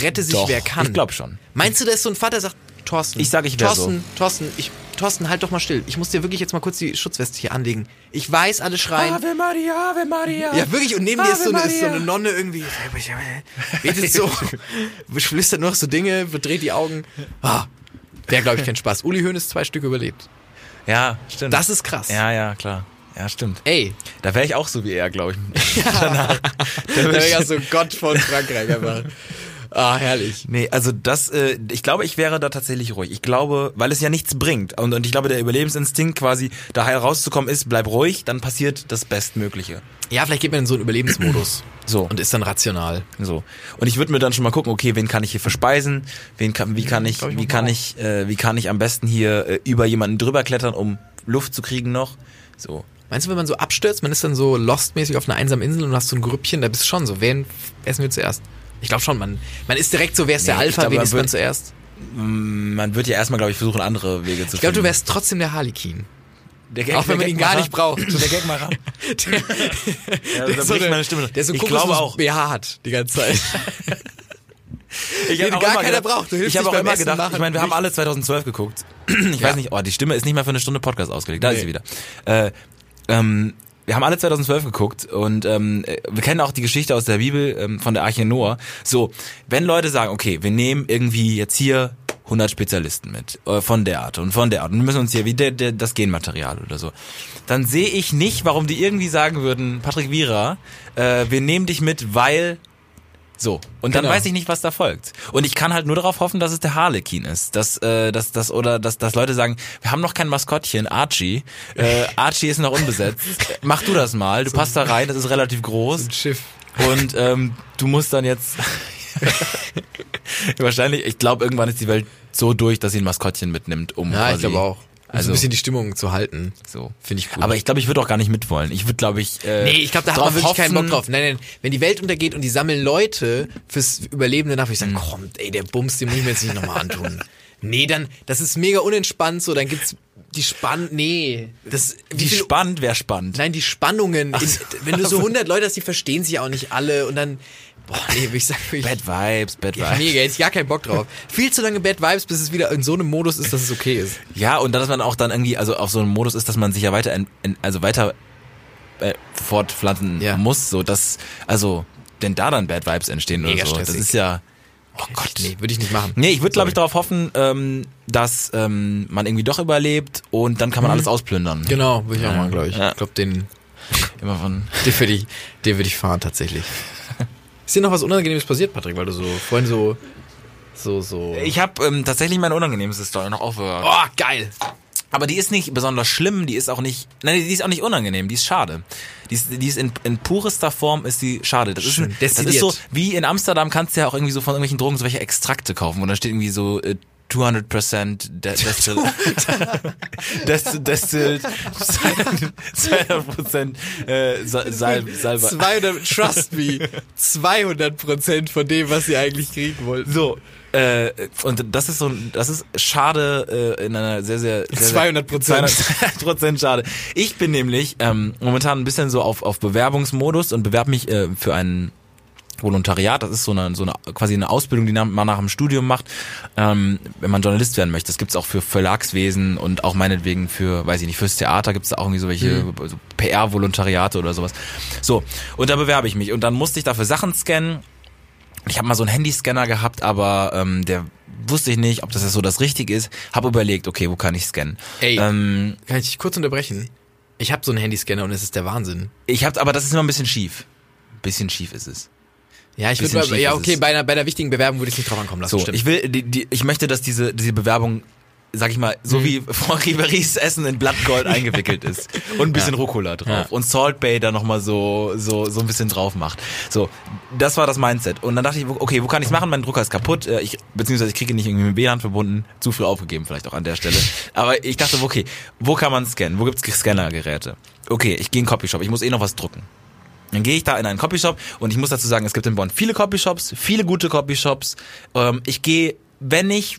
rette sich Doch, wer kann. ich glaub schon. Meinst du, da ist so ein Vater, sagt, Thorsten. Ich sag, ich wär Thorsten, Thorsten, ich, Thorsten, halt doch mal still. Ich muss dir wirklich jetzt mal kurz die Schutzweste hier anlegen. Ich weiß, alle schreien. Ave Maria, Ave Maria. Ja, wirklich, und neben dir ist so, Ave eine, ist so eine Nonne irgendwie, betet so, flüstert noch so Dinge, verdreht die Augen. Ah, Wäre, glaube ich, kein Spaß. Uli Hoeneß zwei Stück überlebt. Ja, stimmt. Das ist krass. ja, ja, klar. Ja, stimmt. Ey, Da wäre ich auch so wie er, glaube ich. da wäre ja so Gott von Frankreich einfach. Ah, herrlich. Nee, also das, äh, ich glaube, ich wäre da tatsächlich ruhig. Ich glaube, weil es ja nichts bringt. Und, und ich glaube, der Überlebensinstinkt quasi, da heil rauszukommen ist, bleib ruhig, dann passiert das Bestmögliche. Ja, vielleicht geht man in so einen Überlebensmodus. So. Und ist dann rational. So. Und ich würde mir dann schon mal gucken, okay, wen kann ich hier verspeisen? Wen kann, wie kann ich, ich, wie kann mal ich, äh, wie kann ich am besten hier äh, über jemanden drüber klettern, um Luft zu kriegen noch? So. Meinst du, wenn man so abstürzt, man ist dann so Lost-mäßig auf einer einsamen Insel und hast so ein Grüppchen, da bist du schon so, wen essen wir zuerst? Ich glaube schon, man, man ist direkt so, wer ist der Nee, ich Alpha, glaub, wen ist man zuerst? Man wird ja erstmal, glaube ich, versuchen, andere Wege zu Ich glaube, du finden. wärst trotzdem der Harlequin. Der Gag- Auch wenn der man ihn gar nicht braucht. Der Gag mal ran. Der, Ja, der da so meine Stimme. Der so ich glaube auch. BH hat die ganze Zeit. Ich Den hab auch gar keiner braucht. Ich habe auch immer gedacht, machen. ich meine, wir haben alle 2012 geguckt. Ich Ja. weiß nicht, oh, die Stimme ist nicht mal für eine Stunde Podcast ausgelegt. Da ist Nee. sie wieder. Äh, ähm, wir haben alle 2012 geguckt und ähm, äh, wir kennen auch die Geschichte aus der Bibel ähm, von der Arche Noah. So, wenn Leute sagen, okay, wir nehmen irgendwie jetzt hier 100 Spezialisten mit äh, von der Art und von der Art und wir müssen uns hier wie der, der, das Genmaterial oder so, dann sehe ich nicht, warum die irgendwie sagen würden, Patrick Wierer, äh, wir nehmen dich mit, weil so, und dann Genau. weiß ich nicht, was da folgt. Und ich kann halt nur darauf hoffen, dass es der Harlequin ist. Dass, äh, dass, dass, oder dass, dass Leute sagen, wir haben noch kein Maskottchen, Archie. Äh, Archie ist noch unbesetzt. Mach du das mal, du passt da rein, das ist relativ groß. Ein Schiff. Und ähm, du musst dann jetzt. Wahrscheinlich, ich glaube, irgendwann ist die Welt so durch, dass sie ein Maskottchen mitnimmt, um Ja, ich quasi- glaube auch. Um so Also- ein bisschen die Stimmung zu halten. So. Finde ich gut. Aber ich glaube, ich würde auch gar nicht mitwollen. Ich würde, glaube ich. Äh, Nee, ich glaube, da hat man wirklich keinen Bock hoffen- drauf. Nein, nein, wenn die Welt untergeht und die sammeln Leute fürs Überleben danach, würde ich sagen, komm, ey, der Bums, den muss ich mir jetzt nicht nochmal antun. Nee, dann, das ist mega unentspannt, so, dann gibt's die Spann, nee, das, Wie viel- spannend wäre spannend. Nein, die Spannungen. In, wenn du so 100 Leute hast, die verstehen sich auch nicht alle und dann, boah, nee, ich würde ich, Bad Vibes, Bad Vibes. mega, ich gar keinen Bock drauf. Viel zu lange Bad Vibes, bis es wieder in so einem Modus ist, dass es okay ist. Ja, und dass man auch dann irgendwie, also auf so einem Modus ist, dass man sich ja weiter, en- en- also weiter äh, fortpflanzen Ja. muss, so dass, also, denn da dann Bad Vibes entstehen Mega oder so. Das stressig. ist ja, oh Gott. Nee, würde ich nicht machen. Nee, ich würde, glaube ich, darauf hoffen, ähm, dass ähm, man irgendwie doch überlebt und dann kann man alles ausplündern. Genau, würde ich auch Ja. machen, glaube ich. Ja. Ich glaube, den, Immer von. den würde ich, den würde ich fahren, tatsächlich. Ist dir noch was Unangenehmes passiert, Patrick, weil du so vorhin so, so, so. Ich habe ähm, tatsächlich meine unangenehmste Story noch aufgehört. oh, geil. Aber die ist nicht besonders schlimm, die ist auch nicht, nein, die ist auch nicht unangenehm, die ist schade. Die ist, die ist in, in purester Form ist die schade. Das ist, ein, das ist so, wie in Amsterdam kannst du ja auch irgendwie so von irgendwelchen Drogen so welche Extrakte kaufen, wo da steht irgendwie so äh, 200% de destil Dest destilled 200% äh, Sal Sal Salbe. 200, trust me, 200 Prozent von dem, was sie eigentlich kriegen wollten. So, äh, und das ist so, das ist schade äh, in einer sehr, sehr, sehr 200 Prozent. 200 Prozent schade. Ich bin nämlich ähm, momentan ein bisschen so auf, auf Bewerbungsmodus und bewerbe mich äh, für einen Volontariat, das ist so eine, so eine quasi eine Ausbildung, die man nach dem Studium macht, ähm, wenn man Journalist werden möchte. Das gibt's auch für Verlagswesen und auch meinetwegen für, weiß ich nicht, fürs Theater gibt's da auch irgendwie so welche so PR-Volontariate oder sowas. So, und da bewerbe ich mich und dann musste ich dafür Sachen scannen. Ich habe mal so einen Handyscanner gehabt, aber ähm, der wusste ich nicht, ob das jetzt so das Richtige ist. Hab überlegt, okay, wo kann ich scannen? Ey. Ähm, Kann ich dich kurz unterbrechen? Ich habe so einen Handyscanner und es ist der Wahnsinn. ich hab, aber das ist immer ein bisschen schief. Ein bisschen schief ist es. Ja, ich würde ja okay, bei einer, bei der wichtigen Bewerbung würde ich nicht drauf ankommen lassen. So, stimmt. ich will, die, die, ich möchte, dass diese, diese Bewerbung, sag ich mal, so wie Frau Ribery's Essen in Blattgold eingewickelt ist. Und ein bisschen Rucola drauf. Ja. Und Salt Bay da nochmal so, so, so ein bisschen drauf macht. So, das war das Mindset. Und dann dachte ich, okay, wo kann ich's machen? Mein Drucker ist kaputt. Äh, Ich, beziehungsweise ich kriege ihn nicht irgendwie mit WLAN verbunden. Zu früh aufgegeben vielleicht auch an der Stelle. Aber ich dachte, okay, wo kann man scannen? Wo gibt's Scannergeräte? Okay, ich gehe in Copyshop. Ich muss eh noch was drucken. Dann gehe ich da in einen Copyshop und ich muss dazu sagen, es gibt in Bonn viele Copyshops, viele gute Copyshops. Ähm, ich gehe, wenn ich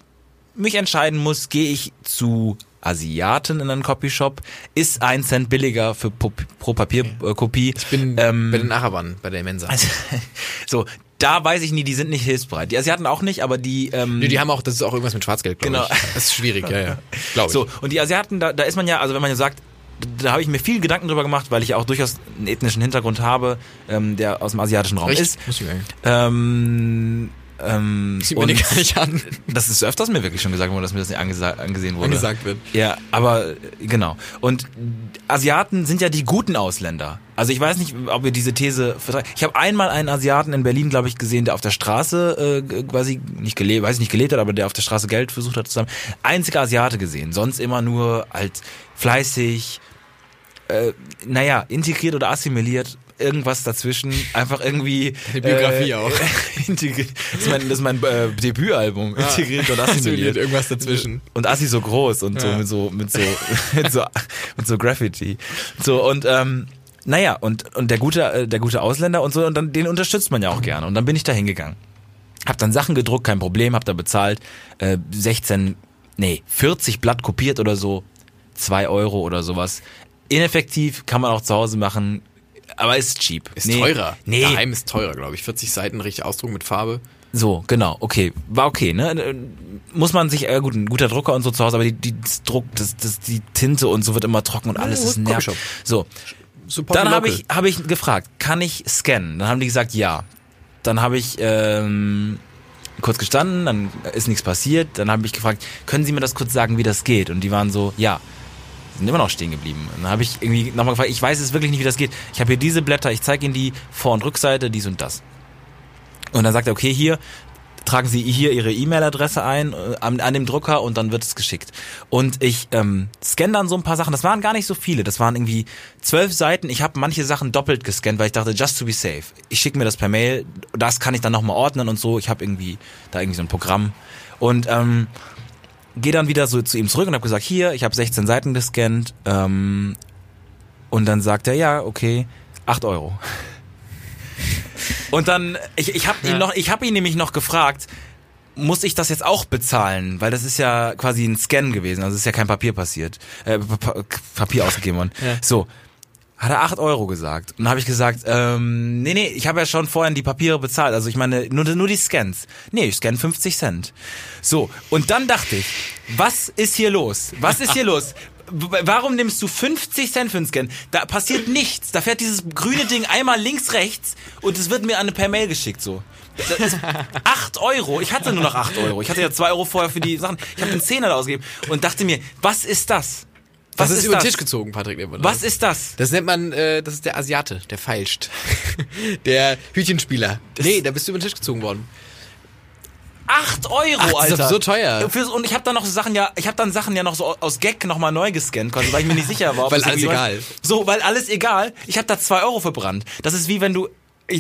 mich entscheiden muss, gehe ich zu Asiaten in einen Copyshop. Ist ein Cent billiger für pro, pro Papierkopie. ich bin ähm, bei den Arabern, bei der Mensa. also, so, da weiß ich nie, die sind nicht hilfsbereit. Die Asiaten auch nicht, aber die ähm, Nee, die haben auch, das ist auch irgendwas mit Schwarzgeld, glaube Genau. ich. Das ist schwierig, ja, ja. Glaube ich. So, und die Asiaten, da, da ist man ja, also wenn man ja sagt, da habe ich mir viel Gedanken drüber gemacht, weil ich auch durchaus einen ethnischen Hintergrund habe, ähm, der aus dem asiatischen Raum Echt? ist. Ähm, ähm, Sieht und gar nicht an. Das ist öfters mir wirklich schon gesagt worden, dass mir das nicht angesehen wurde. Angesagt wird. Ja, aber äh, genau. Und Asiaten sind ja die guten Ausländer. Also ich weiß nicht, ob ihr diese These vertragt. Ich habe einmal einen Asiaten in Berlin, glaube ich, gesehen, der auf der Straße äh, quasi nicht gelebt, weiß ich nicht gelebt hat, aber der auf der Straße Geld versucht hat zusammen. Einziger Asiate gesehen. Sonst immer nur halt fleißig, äh, naja, integriert oder assimiliert. Irgendwas dazwischen, einfach irgendwie. Eine Biografie auch. integriert. Das ist mein, das ist mein äh, Debütalbum. Integriert und assimiliert. Irgendwas dazwischen. Und Assi so groß und so Ja. mit so mit so mit so mit so Graffiti. So und ähm, naja, und und der gute äh, der gute Ausländer und so und dann den unterstützt man ja auch gerne und dann bin ich da hingegangen. Hab dann Sachen gedruckt, kein Problem, hab da bezahlt äh, 16 nee, 40 Blatt kopiert oder so, 2 Euro oder sowas. Ineffektiv kann man auch zu Hause machen, aber ist cheap. Ist nee, teurer. Nee, Daheim ist teurer, glaube ich. 40 Seiten richtig Ausdruck mit Farbe. so, genau, okay. War okay, ne? Muss man sich, äh, gut, ein guter Drucker und so zu Hause, aber die, die das Druck, das, das, die Tinte und so wird immer trocken und alles Oh, ist nervig. So. Support Dann habe ich, habe ich gefragt, kann ich scannen? Dann haben die gesagt, ja. Dann habe ich ähm, kurz gestanden, dann ist nichts passiert. Dann habe ich gefragt, können Sie mir das kurz sagen, wie das geht? Und die waren so, ja. Sind immer noch stehen geblieben. Dann habe ich irgendwie nochmal gefragt, ich weiß es wirklich nicht, wie das geht. Ich habe hier diese Blätter, ich zeige Ihnen die Vor- und Rückseite, dies und das. Und dann sagt er, okay, hier tragen Sie hier Ihre E-Mail-Adresse ein äh, an, an dem Drucker und dann wird es geschickt. Und ich ähm, scanne dann so ein paar Sachen. Das waren gar nicht so viele. Das waren irgendwie zwölf Seiten. Ich habe manche Sachen doppelt gescannt, weil ich dachte, just to be safe. Ich schicke mir das per Mail. Das kann ich dann nochmal ordnen und so. Ich habe irgendwie da irgendwie so ein Programm. Und ähm, gehe dann wieder so zu ihm zurück und habe gesagt, hier, ich habe 16 Seiten gescannt. Ähm, und dann sagt er, ja, okay, 8 Euro. Und dann, ich, ich habe ihn noch, ich habe ihn nämlich noch gefragt, muss ich das jetzt auch bezahlen? Weil das ist ja quasi ein Scan gewesen, also ist ja kein Papier passiert, äh, Pa- Papier ausgegeben worden. Ja. So, hat er 8 Euro gesagt. Und dann habe ich gesagt, ähm, nee, nee, ich habe ja schon vorhin die Papiere bezahlt. Also ich meine, nur, nur die Scans. Nee, ich scanne 50 Cent. So, und dann dachte ich, was ist hier los? Was ist hier los? Warum nimmst du 50 Cent für einen Scan? Da passiert nichts. Da fährt dieses grüne Ding einmal links, rechts und es wird mir eine per Mail geschickt so. Das ist 8 Euro. Ich hatte nur noch 8 Euro. Ich hatte ja 2 Euro vorher für die Sachen. Ich habe den Zehner da ausgegeben und dachte mir, was ist das? Was Das ist, über den Tisch gezogen, Patrick. das. Was ist das? Das nennt man, äh, das ist der Asiate, der feilscht. der Hütchenspieler. nee, da bist du über den Tisch gezogen worden. 8 Euro, Ach, das ist Alter. so teuer. Und ich habe dann noch so Sachen ja, ich habe dann Sachen ja noch so aus Gag nochmal neu gescannt, quasi, weil ich mir nicht sicher war. ob Weil das alles egal. So, weil alles egal. Ich habe da 2 Euro verbrannt. Das ist wie wenn du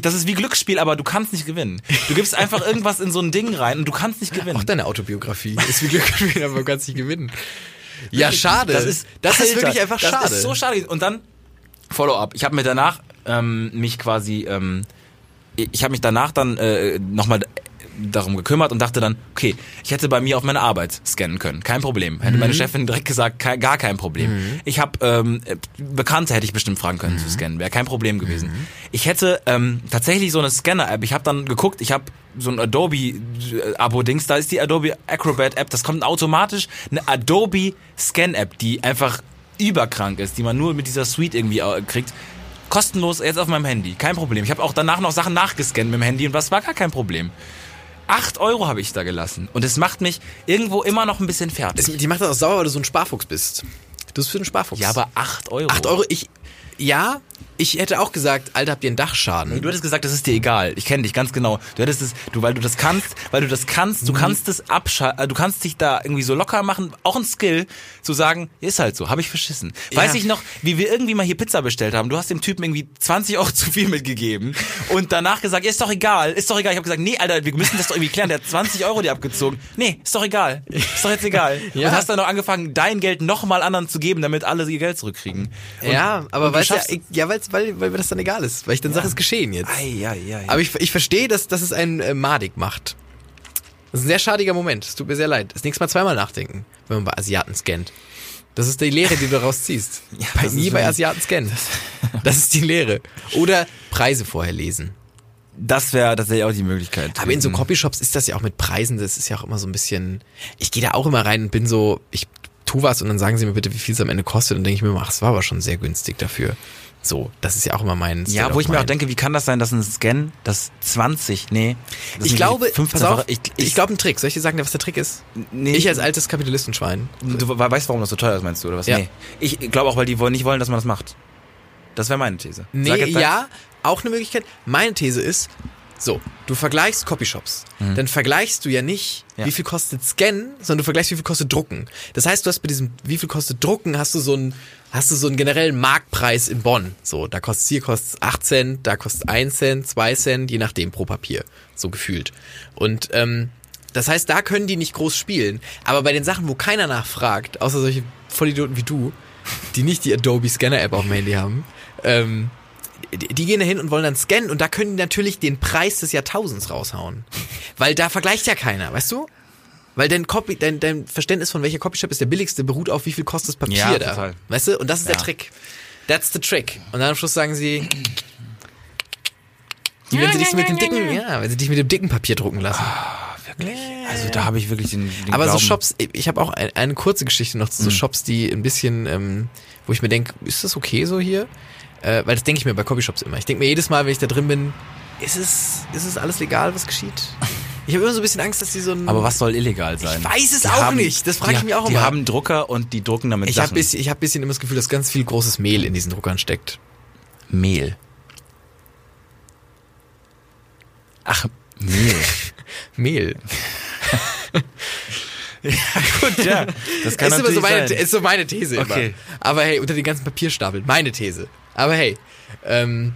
das ist wie Glücksspiel, aber du kannst nicht gewinnen. Du gibst einfach irgendwas in so ein Ding rein und du kannst nicht gewinnen. Auch deine Autobiografie ist wie Glück gespielt, aber du kannst nicht gewinnen. Ja, schade. Das ist, das ist Alter, wirklich einfach das schade. ist so schade. Und dann Follow-up. Ich habe mir danach ähm, mich quasi, ähm, ich habe mich danach dann äh, nochmal darum gekümmert und dachte dann, okay, ich hätte bei mir auf meine Arbeit scannen können, kein Problem. Hätte Mhm. meine Chefin direkt gesagt, kein, gar kein Problem. Ich habe ähm, äh, Bekannte hätte ich bestimmt fragen können Mhm. zu scannen, wäre kein Problem gewesen. Ich hätte ähm, tatsächlich so eine Scanner-App. Ich habe dann geguckt, ich habe so ein Adobe-Abo-Dings, da ist die Adobe Acrobat-App, das kommt automatisch eine Adobe Scan-App, die einfach überkrank ist, die man nur mit dieser Suite irgendwie äh, kriegt. Kostenlos jetzt auf meinem Handy, kein Problem. Ich habe auch danach noch Sachen nachgescannt mit dem Handy und was war gar kein Problem. Acht Euro habe ich da gelassen. Und es macht mich irgendwo immer noch ein bisschen fertig. Es, die macht das auch sauer, weil du so ein Sparfuchs bist. Du bist für einen Sparfuchs. ja, aber acht Euro. 8 Euro, ich, ja, ich hätte auch gesagt, Alter, habt ihr einen Dachschaden? Du hättest gesagt, das ist dir egal. Ich kenne dich ganz genau. Du hättest es, du, weil du das kannst, weil du das kannst, du kannst es abschalten, du kannst dich da irgendwie so locker machen, auch ein Skill, zu sagen, ist halt so, habe ich verschissen. Weiß Ja. ich noch, wie wir irgendwie mal hier Pizza bestellt haben. Du hast dem Typen irgendwie 20 Euro zu viel mitgegeben und danach gesagt, ja, ist doch egal, ist doch egal. Ich habe gesagt, nee, Alter, wir müssen das doch irgendwie klären. Der hat 20 Euro dir abgezogen. Nee, ist doch egal. Ist doch jetzt egal. Ja. Und hast dann noch angefangen, dein Geld nochmal anderen zu geben, damit alle ihr Geld zurückkriegen. Und, ja, aber du weil's ja, schaffst- ja weil's, weil, weil mir das dann egal ist. Weil ich dann sage, es ist geschehen jetzt. Ei, ei, ei. Aber ich, ich verstehe, dass, dass es einen äh, madig macht. Das ist ein sehr schadiger Moment. Es tut mir sehr leid. Das nächste Mal zweimal nachdenken, wenn man bei Asiaten scannt. Das ist die Lehre, die du daraus ziehst. Ja, bei, das nie bei Asiaten scannen. Das ist die Lehre. Oder Preise vorher lesen. Das wäre tatsächlich auch die Möglichkeit. Aber in so. Copyshops ist das ja auch mit Preisen, das ist ja auch immer so ein bisschen. Ich gehe da auch immer rein und bin so, ich tu was und dann sagen sie mir bitte, wie viel es am Ende kostet. Und denke ich mir, ach, es war aber schon sehr günstig dafür. So, das ist ja auch immer mein. Ja, State wo of ich mir auch mind. denke, wie kann das sein, dass ein Scan, das 20, nee. das Ich glaube, 15 pass auf, ich, ich, ich, glaube ein Trick. Soll ich dir sagen, was der Trick ist? nee, Ich als altes Kapitalistenschwein. du we- weißt, warum das so teuer ist, meinst du, oder was? Ja. Nee. Ich glaube auch, weil die wollen nicht wollen, dass man das macht. Das wäre meine These. Nee, jetzt ja, auch eine Möglichkeit. Meine These ist, so, du vergleichst Copyshops. Dann vergleichst du ja nicht, Mhm. Ja. wie viel kostet Scannen, sondern du vergleichst, wie viel kostet Drucken. Das heißt, du hast bei diesem, wie viel kostet Drucken, hast du so einen, hast du so einen generellen Marktpreis in Bonn. So, da kostet hier kostet 8 Cent, da kostet 1 Cent, 2 Cent, je nachdem pro Papier. So gefühlt. Und, ähm, das heißt, da können die nicht groß spielen. Aber bei den Sachen, wo keiner nachfragt, außer solche Vollidioten wie du, die nicht die Adobe Scanner App auf dem Handy haben, ähm, die, die gehen da hin und wollen dann scannen und da können die natürlich den Preis des Jahrtausends raushauen. Weil da vergleicht ja keiner, weißt du? Weil dein, Copy, dein, dein Verständnis von welcher Copyshop ist der billigste beruht auf wie viel kostet das Papier Ja, da. total. Weißt du? Und das ist der Ja. Trick. That's the trick. Und dann am Schluss sagen sie, die, wenn sie dich mit dem dicken, ja, wenn sie dich mit dem dicken Papier drucken lassen. Wirklich? Also da habe ich wirklich den, den Aber so Glauben. Shops, ich habe auch ein, eine kurze Geschichte noch zu Mhm. so Shops, die ein bisschen, ähm, wo ich mir denke, ist das okay so hier? Äh, weil das denke ich mir bei Copyshops immer. Ich denke mir jedes Mal, wenn ich da drin bin, ist es, ist es alles legal, was geschieht? Ich habe immer so ein bisschen Angst, dass die so ein. Aber was soll illegal sein? Ich weiß es auch nicht. Das frage die, ich mich auch die immer. haben Drucker und die drucken damit ich habe Sachen. bisschen, ich hab bisschen immer das Gefühl, dass ganz viel großes Mehl in diesen Druckern steckt. Mehl. Ach, Mehl. Mehl. Gut, ja. Das kann ist, natürlich so meine, sein. ist so meine These Okay. immer. Aber hey, unter den ganzen Papierstapeln, meine These. Aber hey, ähm,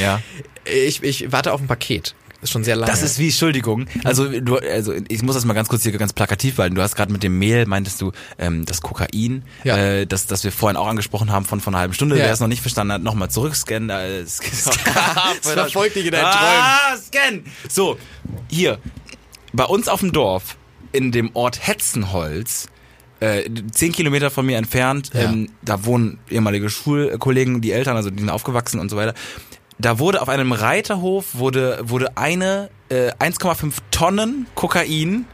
ja. ich, ich warte auf ein Paket. Das ist schon sehr lange. Das ist wie, Entschuldigung, also du, also ich muss das mal ganz kurz hier ganz plakativ halten. Du hast gerade mit dem Mehl, meintest du, ähm, das Kokain, Ja. äh, das, das wir vorhin auch angesprochen haben von, von einer halben Stunde, Ja. wer es noch nicht verstanden hat, nochmal zurückscannen. Äh, es verfolgt dich in deinen ah, scan! So, hier, bei uns auf dem Dorf, in dem Ort Hetzenholz, äh, zehn Kilometer von mir entfernt, Ja. ähm, da wohnen ehemalige Schulkollegen, die Eltern, also die sind aufgewachsen und so weiter. Da wurde auf einem Reiterhof wurde, wurde eine äh, 1,5 Tonnen Kokain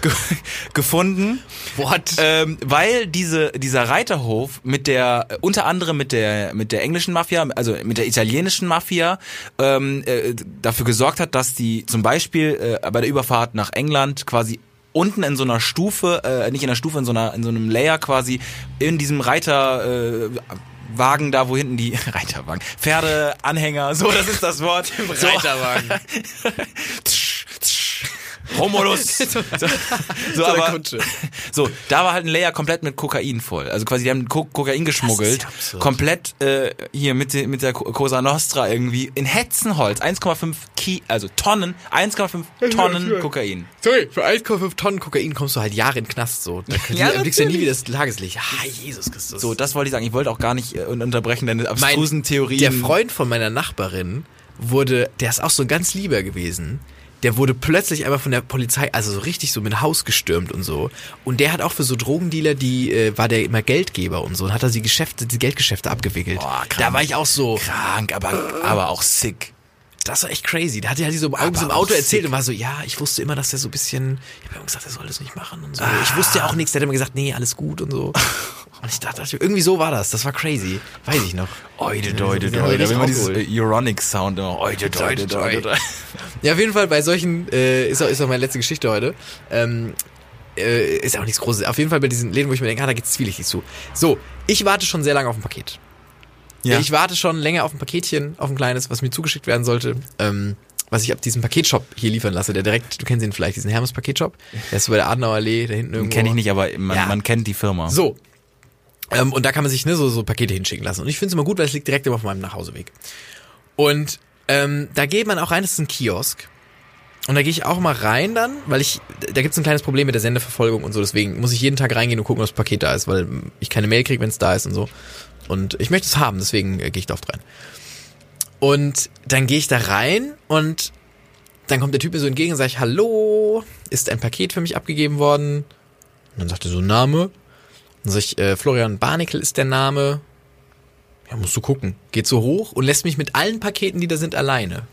ge gefunden. What? Ähm, weil diese, dieser Reiterhof mit der, äh, unter anderem mit der, mit der englischen Mafia, also mit der italienischen Mafia, ähm, äh, dafür gesorgt hat, dass die zum Beispiel äh, bei der Überfahrt nach England quasi unten in so einer Stufe, äh, nicht in einer Stufe, in so einer, in so einem Layer quasi, in diesem Reiter, äh, Wagen da, wo hinten die Reiterwagen, Pferdeanhänger, so, das ist das Wort. Reiterwagen. Romulus. So, so, aber, so, da war halt ein Layer komplett mit Kokain voll. Also quasi, die haben Ko Kokain geschmuggelt. komplett äh, hier mit, mit der Co- Cosa Nostra irgendwie in Hetzenholz. 1,5 Ki also Tonnen, 1,5 Tonnen Kokain. Sorry, für 1,5 Tonnen Kokain kommst du halt Jahre in den Knast so. Da Ja, du ja nie wieder das Tageslicht. Ah, Jesus Christus. So, das wollte ich sagen. Ich wollte auch gar nicht äh, unterbrechen deine abstrusen Theorien. Der Freund von meiner Nachbarin wurde, der ist auch so ein ganz lieber gewesen. Der wurde plötzlich einmal von der Polizei, also so richtig so mit Haus gestürmt und so. Und der hat auch für so Drogendealer, die äh, war der immer Geldgeber und so und hat er die Geschäfte, die Geldgeschäfte abgewickelt. Boah, krank. da war ich auch so. krank, aber, aber auch sick. Das war echt crazy. Da hat er halt so im, Augen, im Auto erzählt sick. und war so, ja, ich wusste immer, dass er so ein bisschen, ich habe immer gesagt, er soll das nicht machen und so. Ich wusste ja auch nichts, der hat immer gesagt, nee, alles gut und so. Und ich dachte, irgendwie so war das. Das war crazy. Weiß ich noch. Oide, doide, Ja, doide. Da man dieses aufgeholt. äh, Euronic-Sound immer. Oide, doide, doide. Ja, auf jeden Fall bei solchen, äh, ist, auch, ist auch meine letzte Geschichte heute. Ähm, äh, ist auch nichts Großes. Auf jeden Fall bei diesen Läden, wo ich mir denke, ah, da geht's zwielichtig zu. So, ich warte schon sehr lange auf ein Paket. Ja. Ich warte schon länger auf ein Paketchen, auf ein kleines, was mir zugeschickt werden sollte. Ähm, was ich ab diesem Paketshop hier liefern lasse, der direkt, du kennst ihn vielleicht, diesen Hermes Paketshop. Der ist so bei der Adenauer Allee, da hinten irgendwo. Kenne ich nicht, aber man, Ja. man kennt die Firma. So. Ähm, und da kann man sich ne, so, so Pakete hinschicken lassen. Und ich finde es immer gut, weil es liegt direkt immer auf meinem Nachhauseweg. Und ähm, da geht man auch rein, das ist ein Kiosk. Und da gehe ich auch mal rein dann, weil ich, da gibt es ein kleines Problem mit der Sendeverfolgung und so, deswegen muss ich jeden Tag reingehen und gucken, ob das Paket da ist, weil ich keine Mail kriege, wenn es da ist und so. Und ich möchte es haben, deswegen äh, gehe ich da oft rein. Und dann gehe ich da rein und dann kommt der Typ mir so entgegen und sage ich, hallo, ist ein Paket für mich abgegeben worden? Und dann sagt er so, Name. Dann sag ich, äh, Florian Barnickel ist der Name. Ja, musst du gucken. Geht so hoch und lässt mich mit allen Paketen, die da sind, alleine.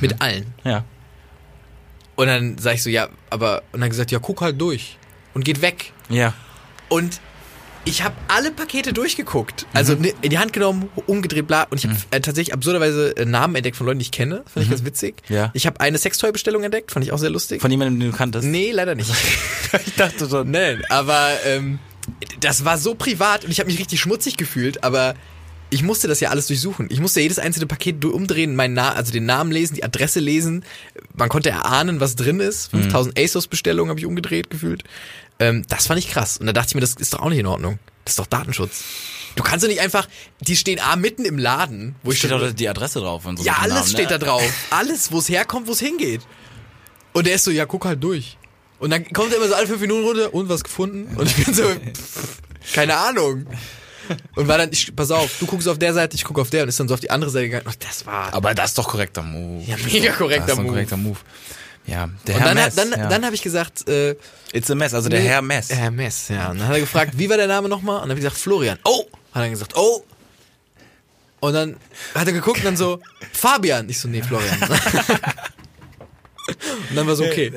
Mit allen. Ja. Und dann sag ich so, ja, aber, und dann gesagt, ja, guck halt durch. Und geht weg. Ja. Und ich habe alle Pakete durchgeguckt. Also ne, in die Hand genommen, umgedreht, bla. Und ich habe äh, tatsächlich absurderweise äh, Namen entdeckt von Leuten, die ich kenne. Fand ich ganz witzig. Ja. Ich habe eine Sextoy-Bestellung entdeckt, fand ich auch sehr lustig. Von jemandem, den du kanntest. nee, leider nicht. ich dachte schon. Nein, aber ähm, das war so privat und ich habe mich richtig schmutzig gefühlt, aber ich musste das ja alles durchsuchen. Ich musste jedes einzelne Paket umdrehen, meinen Na also den Namen lesen, die Adresse lesen. Man konnte erahnen, was drin ist. 5000 ASOS-Bestellungen habe ich umgedreht gefühlt. Ähm, das fand ich krass. Und da dachte ich mir, das ist doch auch nicht in Ordnung. Das ist doch Datenschutz. Du kannst doch nicht einfach, die stehen A mitten im Laden, wo ich Steht schon- auch die Adresse drauf und so. ja, alles Namen, steht ne? da drauf. Alles, wo es herkommt, wo es hingeht. Und der ist so, ja, guck halt durch. Und dann kommt er immer so alle fünf Minuten runter und was gefunden. Und ich bin so, pff, keine Ahnung. Und war dann, ich, pass auf, du guckst auf der Seite, ich gucke auf der und ist dann so auf die andere Seite gegangen. Ach, das war. Aber das ist doch korrekter Move. Ja, mega korrekter das ist ein Move. korrekter Move. Ja, der und Herr dann, Mess. dann, ja. dann habe ich gesagt, äh, It's a Mess, also der nee, Herr Mess. Herr Mess, ja. Und dann hat er gefragt, wie war der Name nochmal? Und dann habe ich gesagt, Florian. Oh! Hat er gesagt, oh! Und dann hat er geguckt und dann so, Fabian. Ich so, nee, Florian. und dann war so, okay.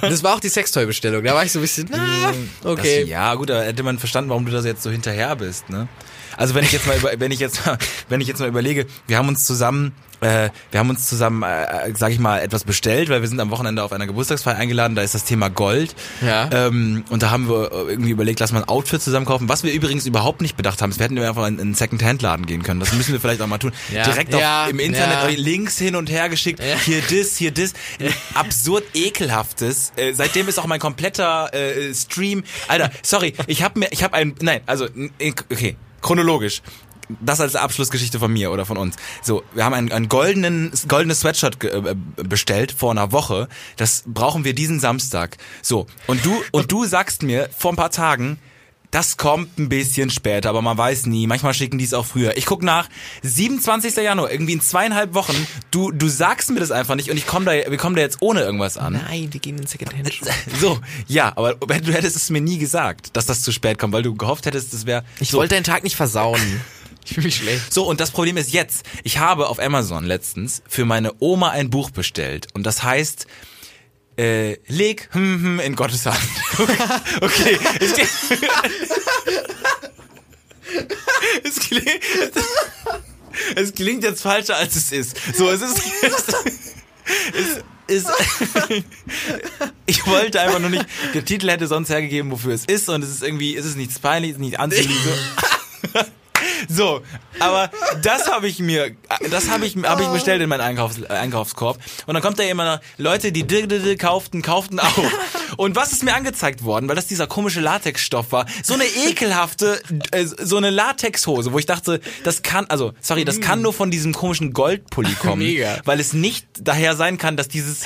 Und das war auch die Sextoy-Bestellung. Da war ich so ein bisschen, na, okay. Das, ja, gut, da hätte man verstanden, warum du das jetzt so hinterher bist, ne? Also wenn ich jetzt mal über, wenn ich jetzt mal, wenn ich jetzt mal überlege, wir haben uns zusammen äh, wir haben uns zusammen, äh, sag ich mal, etwas bestellt, weil wir sind am Wochenende auf einer Geburtstagsfeier eingeladen, da ist das Thema Gold. Ja. Ähm, und da haben wir irgendwie überlegt, lass mal ein Outfit zusammen kaufen. Was wir übrigens überhaupt nicht bedacht haben, ist, wir hätten einfach in einen Second-Hand-Laden gehen können. Das müssen wir vielleicht auch mal tun. Ja. Direkt auf, Ja, im Internet ja. Links hin und her geschickt. Hier dis, hier dis. Absurd ekelhaftes. Äh, seitdem ist auch mein kompletter äh, Stream. Alter, sorry, ich habe mir, ich habe ein, nein, also okay, chronologisch. Das als Abschlussgeschichte von mir oder von uns. So, wir haben einen, einen goldenen, goldenes Sweatshirt äh, bestellt vor einer Woche. Das brauchen wir diesen Samstag. So, und du, und du sagst mir vor ein paar Tagen, das kommt ein bisschen später, aber man weiß nie. Manchmal schicken die es auch früher. Ich guck nach, 27. Januar, irgendwie in zweieinhalb Wochen. Du, du sagst mir das einfach nicht und ich komm da, wir kommen da jetzt ohne irgendwas an. Nein, die gehen in Second-Hand. So, ja, aber du hättest es mir nie gesagt, dass das zu spät kommt, weil du gehofft hättest, das wäre. Ich so. wollte deinen Tag nicht versauen. Ich fühle mich schlecht. So, und das Problem ist jetzt, ich habe auf Amazon letztens für meine Oma ein Buch bestellt. Und das heißt, äh, leg hm, hm, in Gottes Hand. okay. Es klingt, es klingt, es jetzt falscher, als es ist. So, es ist, es ist, ich wollte einfach nur nicht, der Titel hätte sonst hergegeben, wofür es ist. Und es ist irgendwie, es ist nichts peinliches, nicht anzuliegen. So. Aber das habe ich mir, das habe ich, hab ich bestellt in meinen Einkaufs, Einkaufskorb. Und dann kommt da immer noch, Leute, die kauften, kauften auch. Und was ist mir angezeigt worden, weil das dieser komische Latexstoff war, so eine ekelhafte, äh, so eine Latexhose, wo ich dachte, das kann, also, sorry, das kann nur von diesem komischen Goldpulli kommen. Mega. Weil es nicht daher sein kann, dass dieses,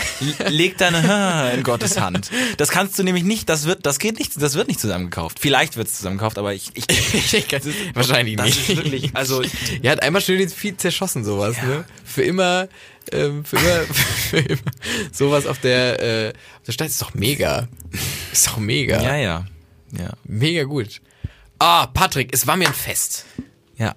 leg deine in Gottes Hand. Das kannst du nämlich nicht, das wird, das geht nicht, das wird nicht zusammengekauft. Vielleicht wird es zusammengekauft, aber ich, ich, Wahrscheinlich das nicht. Ist wirklich, also Ja, hat einmal schön jetzt viel zerschossen, sowas, ne? Für immer, ähm, für immer, für immer sowas auf der, äh, auf der Stadt ist doch mega. Ist doch mega. ja, ja, ja, Mega gut. Ah, Patrick, es war mir ein Fest, ja.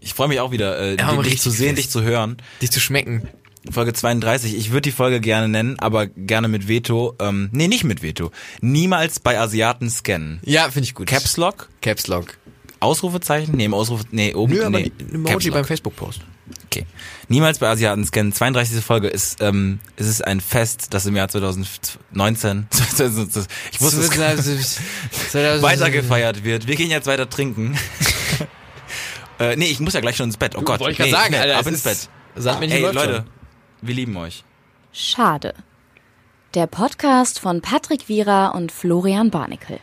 Ich freue mich auch wieder, äh, Ja, dich richtig zu sehen, dich zu hören. dich zu schmecken. Folge 32. Ich würde die Folge gerne nennen, aber gerne mit Veto. Ähm, nee, nicht mit Veto. Niemals bei Asiaten scannen. Ja, finde ich gut. Caps Lock, Caps Lock. Ausrufezeichen? Nee, im Ausrufe, nee, oben, Nö, aber nee. Emoji beim Facebook-Post. Okay. Niemals bei Asiaten scannen. 32. Folge ist, ähm, es ist ein Fest, das im Jahr 2019, ich wusste es weiter gefeiert wird. Wir gehen jetzt weiter trinken. äh, nee, ich muss ja gleich schon ins Bett. Oh Gott. Wollte ich nee, gerade sagen, Alter. ab es ins Bett. Sandmännchen Ey, läuft Leute, schon. wir lieben euch. Schade. Der Podcast von Patrick Wierer und Florian Barnikel.